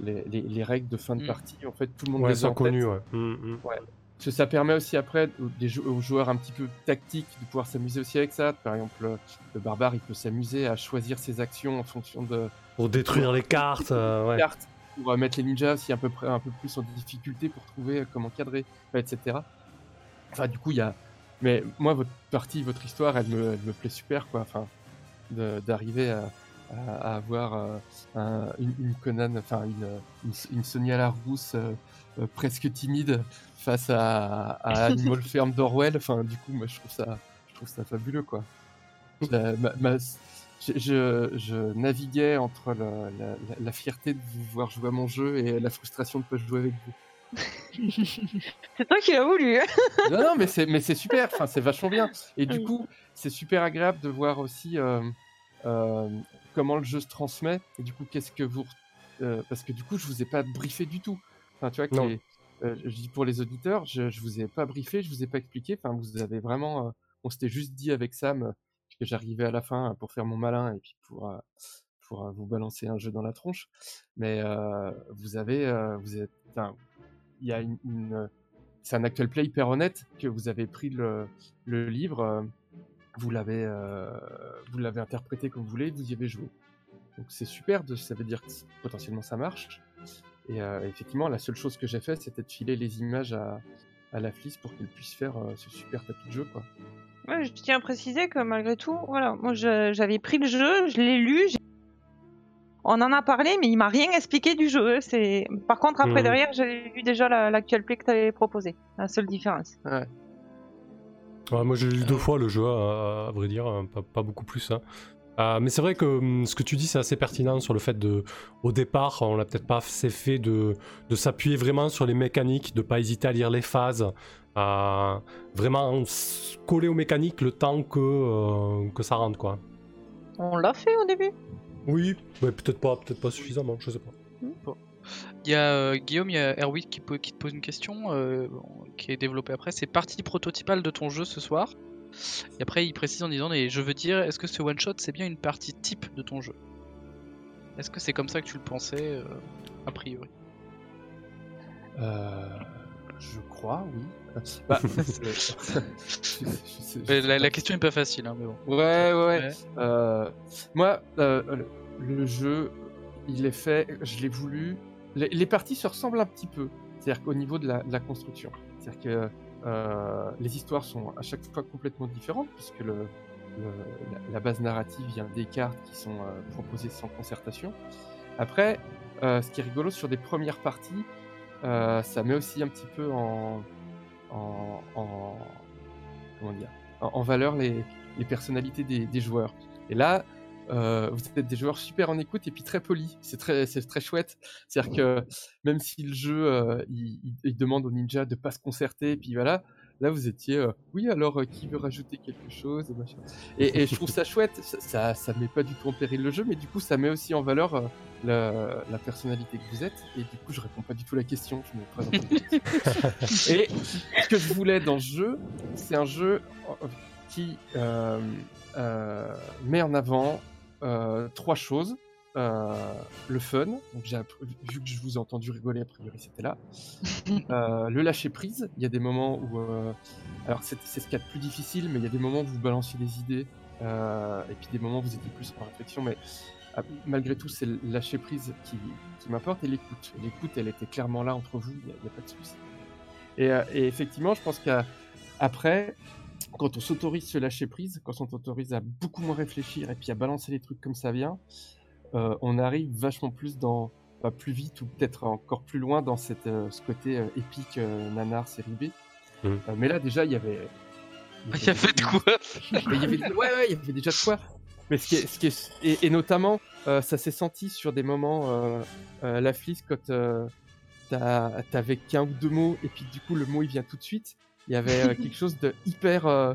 les, les, les règles de fin de Mm. partie, en fait, tout le monde Ouais, les a connus, ouais. Mm, mm. Parce que ça permet aussi après aux, des jou- aux joueurs un petit peu tactiques de pouvoir s'amuser aussi avec ça. Par exemple, le, le barbare, il peut s'amuser à choisir ses actions en fonction de Pour détruire les cartes, euh, <laughs> ouais. cartes, pour euh, mettre les ninjas aussi un peu, près- un peu plus en difficulté pour trouver euh, comment cadrer, etc. Enfin, du coup, il y a. Mais moi, votre partie, votre histoire, elle me, elle me plaît super, quoi. Enfin, d'arriver à, à- à avoir euh, un- une, une Conan, enfin, une, une, une Sonia Larousse euh, euh, presque timide face à, à <laughs> Animal Farm d'Orwell. Enfin, du coup, moi, je trouve ça, je trouve ça fabuleux, quoi. La- ma- ma- je, je, je naviguais entre la, la- la fierté de vous voir jouer à mon jeu et la frustration de ne pas jouer avec vous. <laughs> C'est toi qui l'as voulu. hein. non, non, mais c'est, mais c'est super, enfin, c'est vachement bien. Et du coup, c'est super agréable de voir aussi euh, euh, comment le jeu se transmet. Et du coup, qu'est-ce que vous. euh, parce que du coup, je vous ai pas briefé du tout. Enfin, tu vois, que les- euh, je dis pour les auditeurs, je, je vous ai pas briefé, je vous ai pas expliqué. Enfin, vous avez vraiment. euh, on s'était juste dit avec Sam que j'arrivais à la fin pour faire mon malin et puis pour. pour vous balancer un jeu dans la tronche, mais vous avez, vous êtes, il y a une, une, c'est un actual play hyper honnête que vous avez pris le, le livre, vous l'avez euh, vous l'avez interprété comme vous voulez, vous y avez joué. Donc c'est super, de, ça veut dire que potentiellement ça marche. Et euh, effectivement, la seule chose que j'ai fait, c'était de filer les images à, à la Fliss pour qu'elle puisse faire euh, ce super tapis de jeu. Quoi. Ouais, je tiens à préciser que malgré tout, voilà, moi je- j'avais pris le jeu, je l'ai lu, j'ai- on en a parlé, mais il m'a rien expliqué du jeu. C'est par contre après Mhm. derrière, j'ai lu déjà la- l'actual play que tu avais proposé. La seule différence. Ouais, moi j'ai lu deux fois le jeu, à, à vrai dire, hein, pas, pas beaucoup plus. hein. Euh, mais c'est vrai que hum, ce que tu dis c'est assez pertinent sur le fait de, au départ, on l'a peut-être pas assez fait de, de s'appuyer vraiment sur les mécaniques, de pas hésiter à lire les phases, à vraiment coller aux mécaniques le temps que, euh, que ça rentre quoi. On l'a fait au début? Oui, mais peut-être pas, peut-être pas suffisamment, je sais pas. Il y a euh, Guillaume, il y a Erwin qui, po- qui te pose une question euh, qui est développée après. C'est partie prototypale de ton jeu ce soir. Et après, il précise en disant Et je veux dire, est-ce que ce one shot c'est bien une partie type de ton jeu? Est-ce que c'est comme ça que tu le pensais, euh, a priori? Euh, je crois, oui. Bah, la, question est pas facile, hein, mais bon. Ouais, ouais, ouais. Euh, moi, euh, le, le jeu, il est fait, je l'ai voulu. Les, parties se ressemblent un petit peu. C'est-à-dire qu'au niveau de la, construction, c'est-à-dire que euh, les histoires sont à chaque fois complètement différentes puisque la, base narrative vient des cartes qui sont euh, proposées sans concertation. Après, euh, ce qui est rigolo sur des premières parties, ça met aussi un petit peu en, en, en- comment dire, en, valeur les, les personnalités des, des joueurs. Et là, euh, vous êtes des joueurs super en écoute et puis très polis. C'est très, c'est très chouette. C'est-à-dire que même si le jeu, euh, il, demande aux ninjas de pas se concerter, et puis voilà, là vous étiez, euh, oui alors qui veut rajouter quelque chose? et, je trouve ça chouette. Ça, ça, ça met pas du tout en péril le jeu, mais du coup ça met aussi en valeur la, la personnalité que vous êtes. Et du coup je réponds pas du tout à la question. Je me présente. <laughs> et ce que je voulais dans ce jeu, c'est un jeu qui met en avant trois choses. Euh, le fun, donc j'ai vu que je vous ai entendu rigoler, a priori c'était là. <laughs> Euh, le lâcher prise, il y a des moments où, euh, alors c'est ce qu'il y a de plus difficile, mais il y a des moments où vous balanciez des idées, euh, et puis des moments où vous étiez plus en réflexion, mais ah, malgré tout c'est le lâcher prise qui, qui m'apporte, et l'écoute. L'écoute, elle était clairement là entre vous, il n'y a, pas de souci. Et, euh, et effectivement, je pense qu'après, quand on s'autorise ce lâcher prise, quand on s'autorise à beaucoup moins réfléchir et puis à balancer les trucs comme ça vient, euh, on arrive vachement plus dans, pas plus vite ou peut-être encore plus loin dans cette, euh, ce côté euh, épique euh, nanar série B. Euh, mais là déjà il y avait. Il y avait de quoi? Mais il y avait, ouais, ouais, il y avait déjà de quoi. Mais ce qui est, ce qui est, et, et notamment, euh, ça s'est senti sur des moments, euh, euh, la flisse, quand euh, t'as- t'avais qu'un ou deux mots, et puis du coup, le mot il vient tout de suite. Il y avait euh, quelque chose de hyper euh,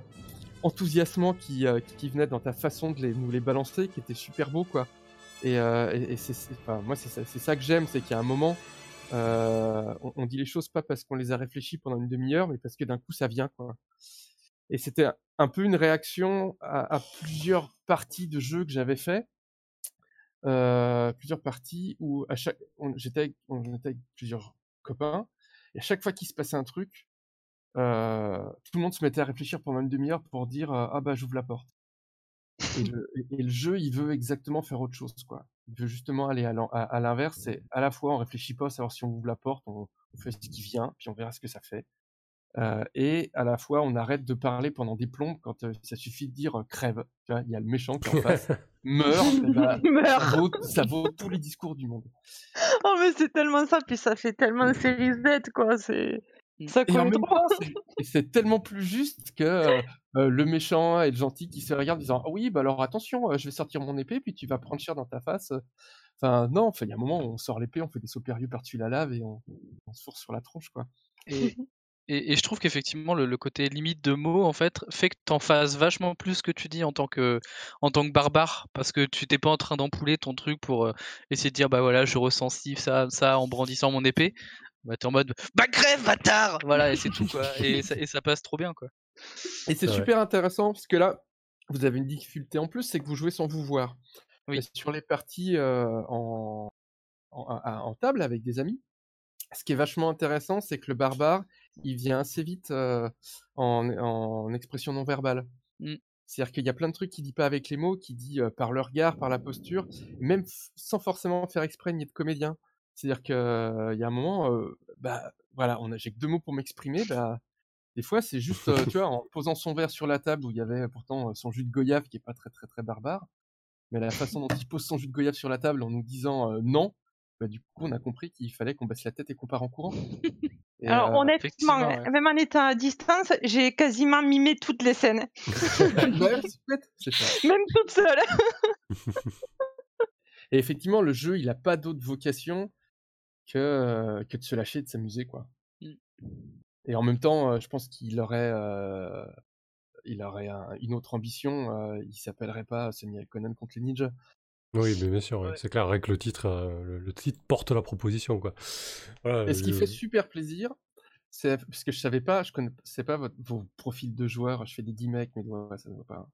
enthousiasmant qui, euh, qui venait dans ta façon de les, nous les balancer, qui était super beau, quoi. Et, et, c'est, enfin, moi, c'est ça, que j'aime, c'est qu'il y a un moment, on, dit les choses pas parce qu'on les a réfléchies pendant une demi-heure, mais parce que d'un coup, ça vient, quoi. Et c'était un- peu une réaction à, plusieurs parties de jeux que j'avais fait. Plusieurs parties où à chaque, j'étais on était avec plusieurs copains, et à chaque fois qu'il se passait un truc, euh, tout le monde se mettait à réfléchir pendant une demi-heure pour dire euh, ah bah j'ouvre la porte. Et le, et- et le jeu, il veut exactement faire autre chose, quoi. Il veut justement aller à l'inverse. C'est à la fois on réfléchit pas à savoir si on ouvre la porte, on, on fait ce qui vient, puis on verra ce que ça fait. Euh, et à la fois, on arrête de parler pendant des plombs quand euh, ça suffit de dire euh, crève. Tu vois, il y a le méchant qui est en face, <laughs> meurt, et <laughs> bah, ça, vaut, ça vaut tous les discours du monde. Oh mais c'est tellement ça, puis ça fait tellement série Z quoi. C'est ça Et en colle même trop. temps, <laughs> c'est- tellement plus juste que euh, euh, le méchant et le gentil qui se regardent en disant ah oui, bah alors attention, euh, je vais sortir mon épée, puis tu vas prendre cher dans ta face. Enfin, non, enfin, il y a un moment où on sort l'épée, on fait des sauts périlleux par-dessus la lave et on, on se fourre sur la tronche, quoi. Et, <laughs> et, et je trouve qu'effectivement, le, le côté limite de mots, en fait, fait que t'en fasses vachement plus que tu dis en tant que, en tant que barbare. Parce que tu t'es pas en train d'empouler ton truc pour euh, essayer de dire, bah voilà, je ressens ci, ça, ça, en brandissant mon épée. Bah t'es en mode, bah crève, bâtard Voilà, et c'est tout, quoi. Et <laughs> ça, et ça passe trop bien, quoi. Et c'est super intéressant parce que là, vous avez une difficulté en plus, c'est que vous jouez sans vous voir. Oui. Sur les parties euh, en, en, table avec des amis, ce qui est vachement intéressant, c'est que le barbare, il vient assez vite euh, en, en expression non verbale. Mm. C'est-à-dire qu'il y a plein de trucs qu'il dit pas avec les mots, qu'il dit euh, par le regard, par la posture, même sans forcément faire exprès ni être comédien. C'est-à-dire qu'il y a un moment, euh, bah voilà, on a, j'ai que deux mots pour m'exprimer, bah Des fois, c'est juste, euh, tu vois, en <laughs> posant son verre sur la table où il y avait pourtant euh, son jus de goyave qui est pas très très très barbare, mais la façon dont il pose son jus de goyave sur la table en nous disant euh, non, bah, du coup, on a compris qu'il fallait qu'on baisse la tête et qu'on part en courant. Et, Alors, euh, honnêtement, ouais. même en étant à distance, j'ai quasiment mimé toutes les scènes, <laughs> <laughs> ouais, c'est chouette, c'est ça. même toute seule. Et effectivement, le jeu, il a pas d'autre vocation que, que de se lâcher de s'amuser, quoi. Mm. Et en même temps, je pense qu'il aurait, euh, il aurait un- une autre ambition. il s'appellerait pas Samuel Conan contre les ninjas. Oui, mais bien sûr, ouais, c'est clair, avec le titre, le, le titre porte la proposition, quoi. Voilà, Et ce qui fait super plaisir, c'est parce que je savais pas, je connaissais pas votre, vos profils de joueurs. Je fais des 10 mecs, mais ouais, ça ne va pas.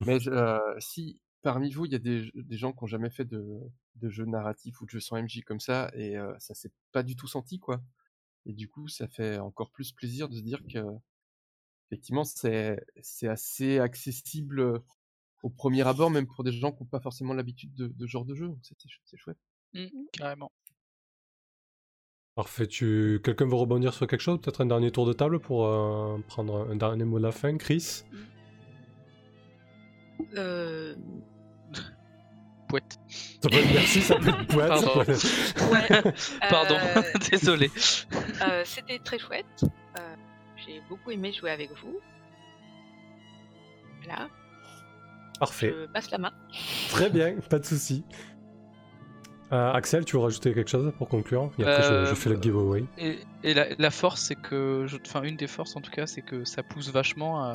Mais <laughs> je- euh, si parmi vous, il y a des, des gens qui ont jamais fait de, de jeux narratifs ou de jeux sans MJ comme ça, et euh, ça s'est pas du tout senti, quoi. Et du coup, ça fait encore plus plaisir de se dire que, effectivement, c'est assez accessible au premier abord, même pour des gens qui n'ont pas forcément l'habitude de, de ce genre de jeu. C'est chouette. Mm, carrément. Parfait, tu... quelqu'un veut rebondir sur quelque chose? Peut-être un dernier tour de table pour euh, prendre un dernier mot de la fin, Chris? Euh, Pouette. Ça peut être merci, ça peut être poète, Pardon. peut être- ouais, <laughs> Pardon, euh, <laughs> désolé. euh, C'était très chouette. Euh, J'ai beaucoup aimé jouer avec vous. Voilà, Parfait, je passe la main. très bien, pas de souci. Euh, Axel, tu veux rajouter quelque chose pour conclure Et après, je, je Euh, fais le giveaway. Et, et la, la force, c'est que, je- enfin, une des forces en tout cas, c'est que ça pousse vachement, à,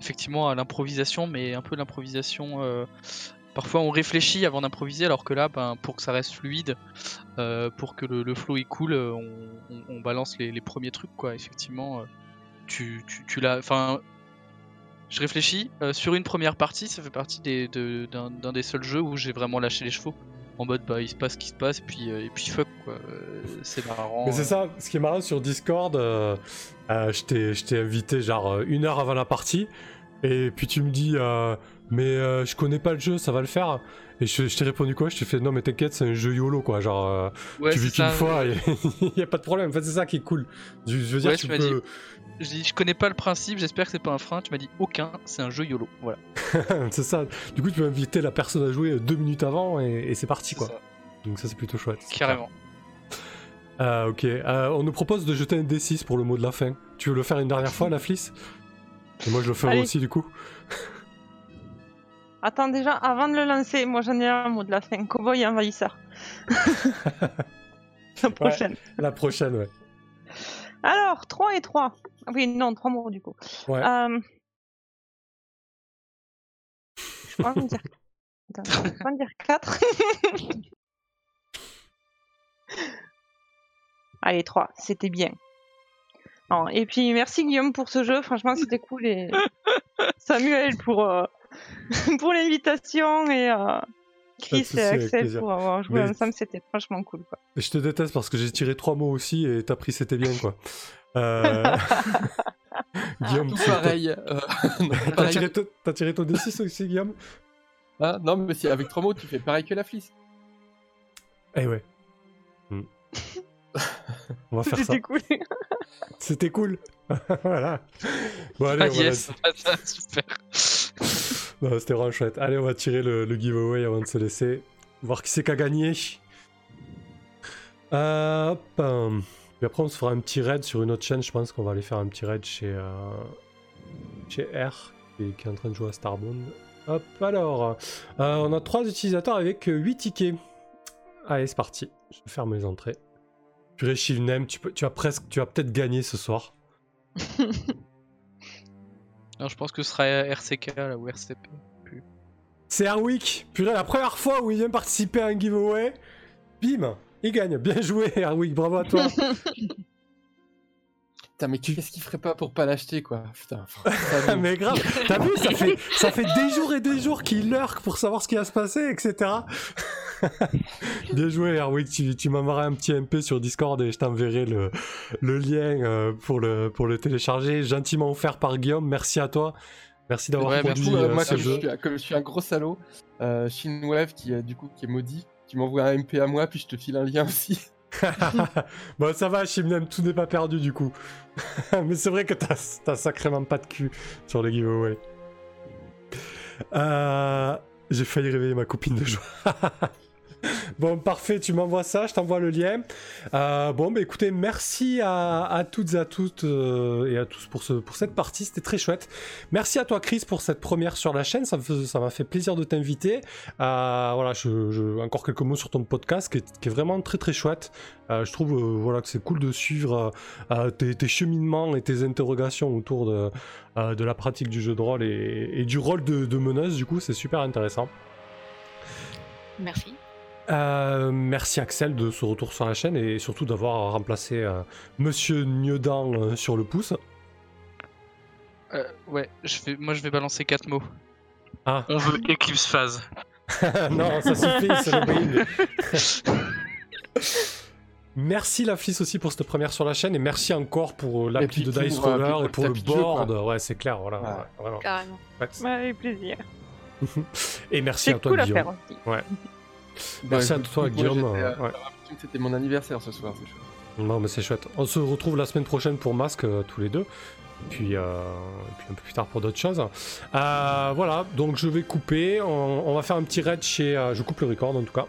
effectivement, à l'improvisation, mais un peu l'improvisation. euh, parfois, on réfléchit avant d'improviser, alors que là, ben, pour que ça reste fluide, euh, pour que le, le flow cool, euh, on, on- on balance les, les premiers trucs, quoi. Effectivement, euh, tu, tu, tu l'as, enfin. Je réfléchis, euh, sur une première partie, ça fait partie des- de- d'un d'un des seuls jeux où j'ai vraiment lâché les chevaux. En mode, bah, il se passe ce qui se passe, puis, euh, et puis fuck, quoi. Euh, c'est marrant. Mais c'est ça, ce qui est marrant sur Discord, euh, je t'ai- invité genre une heure avant la partie, et puis tu me dis, mais je connais pas le jeu, ça va le faire? Et je, je t'ai répondu quoi? Je t'ai fait, non mais t'inquiète, c'est un jeu YOLO quoi, genre euh, Ouais, tu vis qu'une ça, fois, euh, <laughs> il y a pas de problème. En fait, c'est ça qui est cool. Je, je veux dire, Ouais, tu tu m'as dit- peux. Je dis, je connais pas le principe, j'espère que c'est pas un frein. Tu m'as dit aucun, c'est un jeu YOLO. Voilà. <laughs> c'est ça. Du coup, tu peux inviter la personne à jouer deux minutes avant, et, et c'est parti quoi. Ça, Donc ça, c'est plutôt chouette. c'est Carrément. Ah, ok. Euh, on nous propose de jeter un D6 pour le mot de la fin. Tu veux le faire une dernière fois, la flisse Et moi, je le ferai Allez. aussi, du coup. Attends, déjà, avant de le lancer, moi j'en ai un mot de la fin. Cowboy envahisseur. <laughs> la prochaine. La prochaine, ouais. Alors, 3 et 3. Oui, non, 3 mots du coup. Ouais. Euh... Je me dire... Attends, je dire 4. <laughs> Allez, 3, c'était bien. Non, et puis merci Guillaume pour ce jeu, franchement c'était cool. Et <laughs> Samuel pour, euh, <laughs> pour l'invitation et euh, Chris et Axel pour avoir joué Mais- ensemble, c'était franchement cool. Quoi. Je te déteste parce que j'ai tiré trois mots aussi et t'as pris c'était bien, quoi. <laughs> Euh... <laughs> Guillaume, Tout tu- pareil. euh, T'as tiré, ton- t'as tiré ton D6 aussi, Guillaume? Ah, non, mais si avec trois mots, tu fais pareil que la flisse. Eh ouais. Hmm. On va faire ça. C'était cool. C'était cool. voilà. Bon, allez, Ah, on va yes, ah, ça, super. C'était vraiment chouette. Allez, on va tirer le, giveaway avant de se laisser. Voir qui c'est qui a gagné. Euh, hop. euh, Puis après, on se fera un petit raid sur une autre chaîne. Je pense qu'on va aller faire un petit raid chez, euh, chez R, qui, qui est en train de jouer à Starbound. Hop, alors. euh, on a trois utilisateurs avec 8 tickets. Allez, c'est parti. Je faire mes entrées. Purée, Shivnem, tu, peux- tu as presque, tu as peut-être gagné ce soir. <laughs> Non, je pense que ce sera RCK là, ou RCP. C'est Erwick. Purée, la première fois où il vient participer à un giveaway, bim, il gagne. Bien joué, <laughs> Erwick, bravo à toi. <laughs> Putain, mais qu'est-ce qu'il ferait pas pour pas l'acheter, quoi? Putain, <laughs> Mais grave, t'as vu, ça fait, ça fait des jours et des jours qu'il lurk pour savoir ce qui va se passer, etc. Bien joué, Erwick, tu, tu m'enverras un petit MP sur Discord et je t'enverrai le, le lien euh, pour, le, pour le télécharger, gentiment offert par Guillaume. Merci à toi. Merci d'avoir Ouais, Du produit euh, euh, moi, ce comme je, jeu. suis, comme je suis un gros salaud, euh, Shinwave, qui, est du coup, qui est maudit, tu m'envoies un MP à moi, puis je te file un lien aussi. <laughs> <laughs> bon, ça va, Shimnem, tout n'est pas perdu du coup. <laughs> Mais c'est vrai que t'as t'as sacrément pas de cul sur le giveaway. Euh, J'ai failli réveiller ma copine de joie. Bon, parfait, tu m'envoies ça, je t'envoie le lien. Euh, bon, bah écoutez, merci à, toutes et à toutes euh, et à tous pour, ce, pour cette partie, c'était très chouette. Merci à toi, Chris, pour cette première sur la chaîne, ça fait- ça m'a fait plaisir de t'inviter. Euh, voilà, encore quelques mots sur ton podcast qui est, qui est vraiment très très chouette. Je trouve voilà, que c'est cool de suivre tes, tes cheminements et tes interrogations autour de, de la pratique du jeu de rôle et, et du rôle de, de meneuse, du coup, c'est super intéressant. Merci. Euh, merci Axel de ce retour sur la chaîne et surtout d'avoir remplacé euh, Monsieur Niedan euh, sur le pouce. Euh, ouais, je vais, moi je vais balancer quatre mots. Ah, On veut Eclipse Phase. <laughs> non, ça suffit, c'est le. <laughs> Merci la Fliss aussi pour cette première sur la chaîne et merci encore pour l'appli de Dice Roller pour et pour le board. ouais, c'est clair, voilà. Ouais. ouais, vraiment. Carrément. Ouais, avec plaisir. <laughs> Et merci à toi cool à Guillaume. faire aussi. Merci à toi, Guillaume, euh, ouais. C'était mon anniversaire ce soir, c'est chouette. Non, mais c'est chouette. On se retrouve la semaine prochaine pour Masque, euh, tous les deux. Puis, euh, et puis un peu plus tard pour d'autres choses. Voilà, donc je vais couper. On, on va faire un petit raid chez. je coupe le record en tout cas.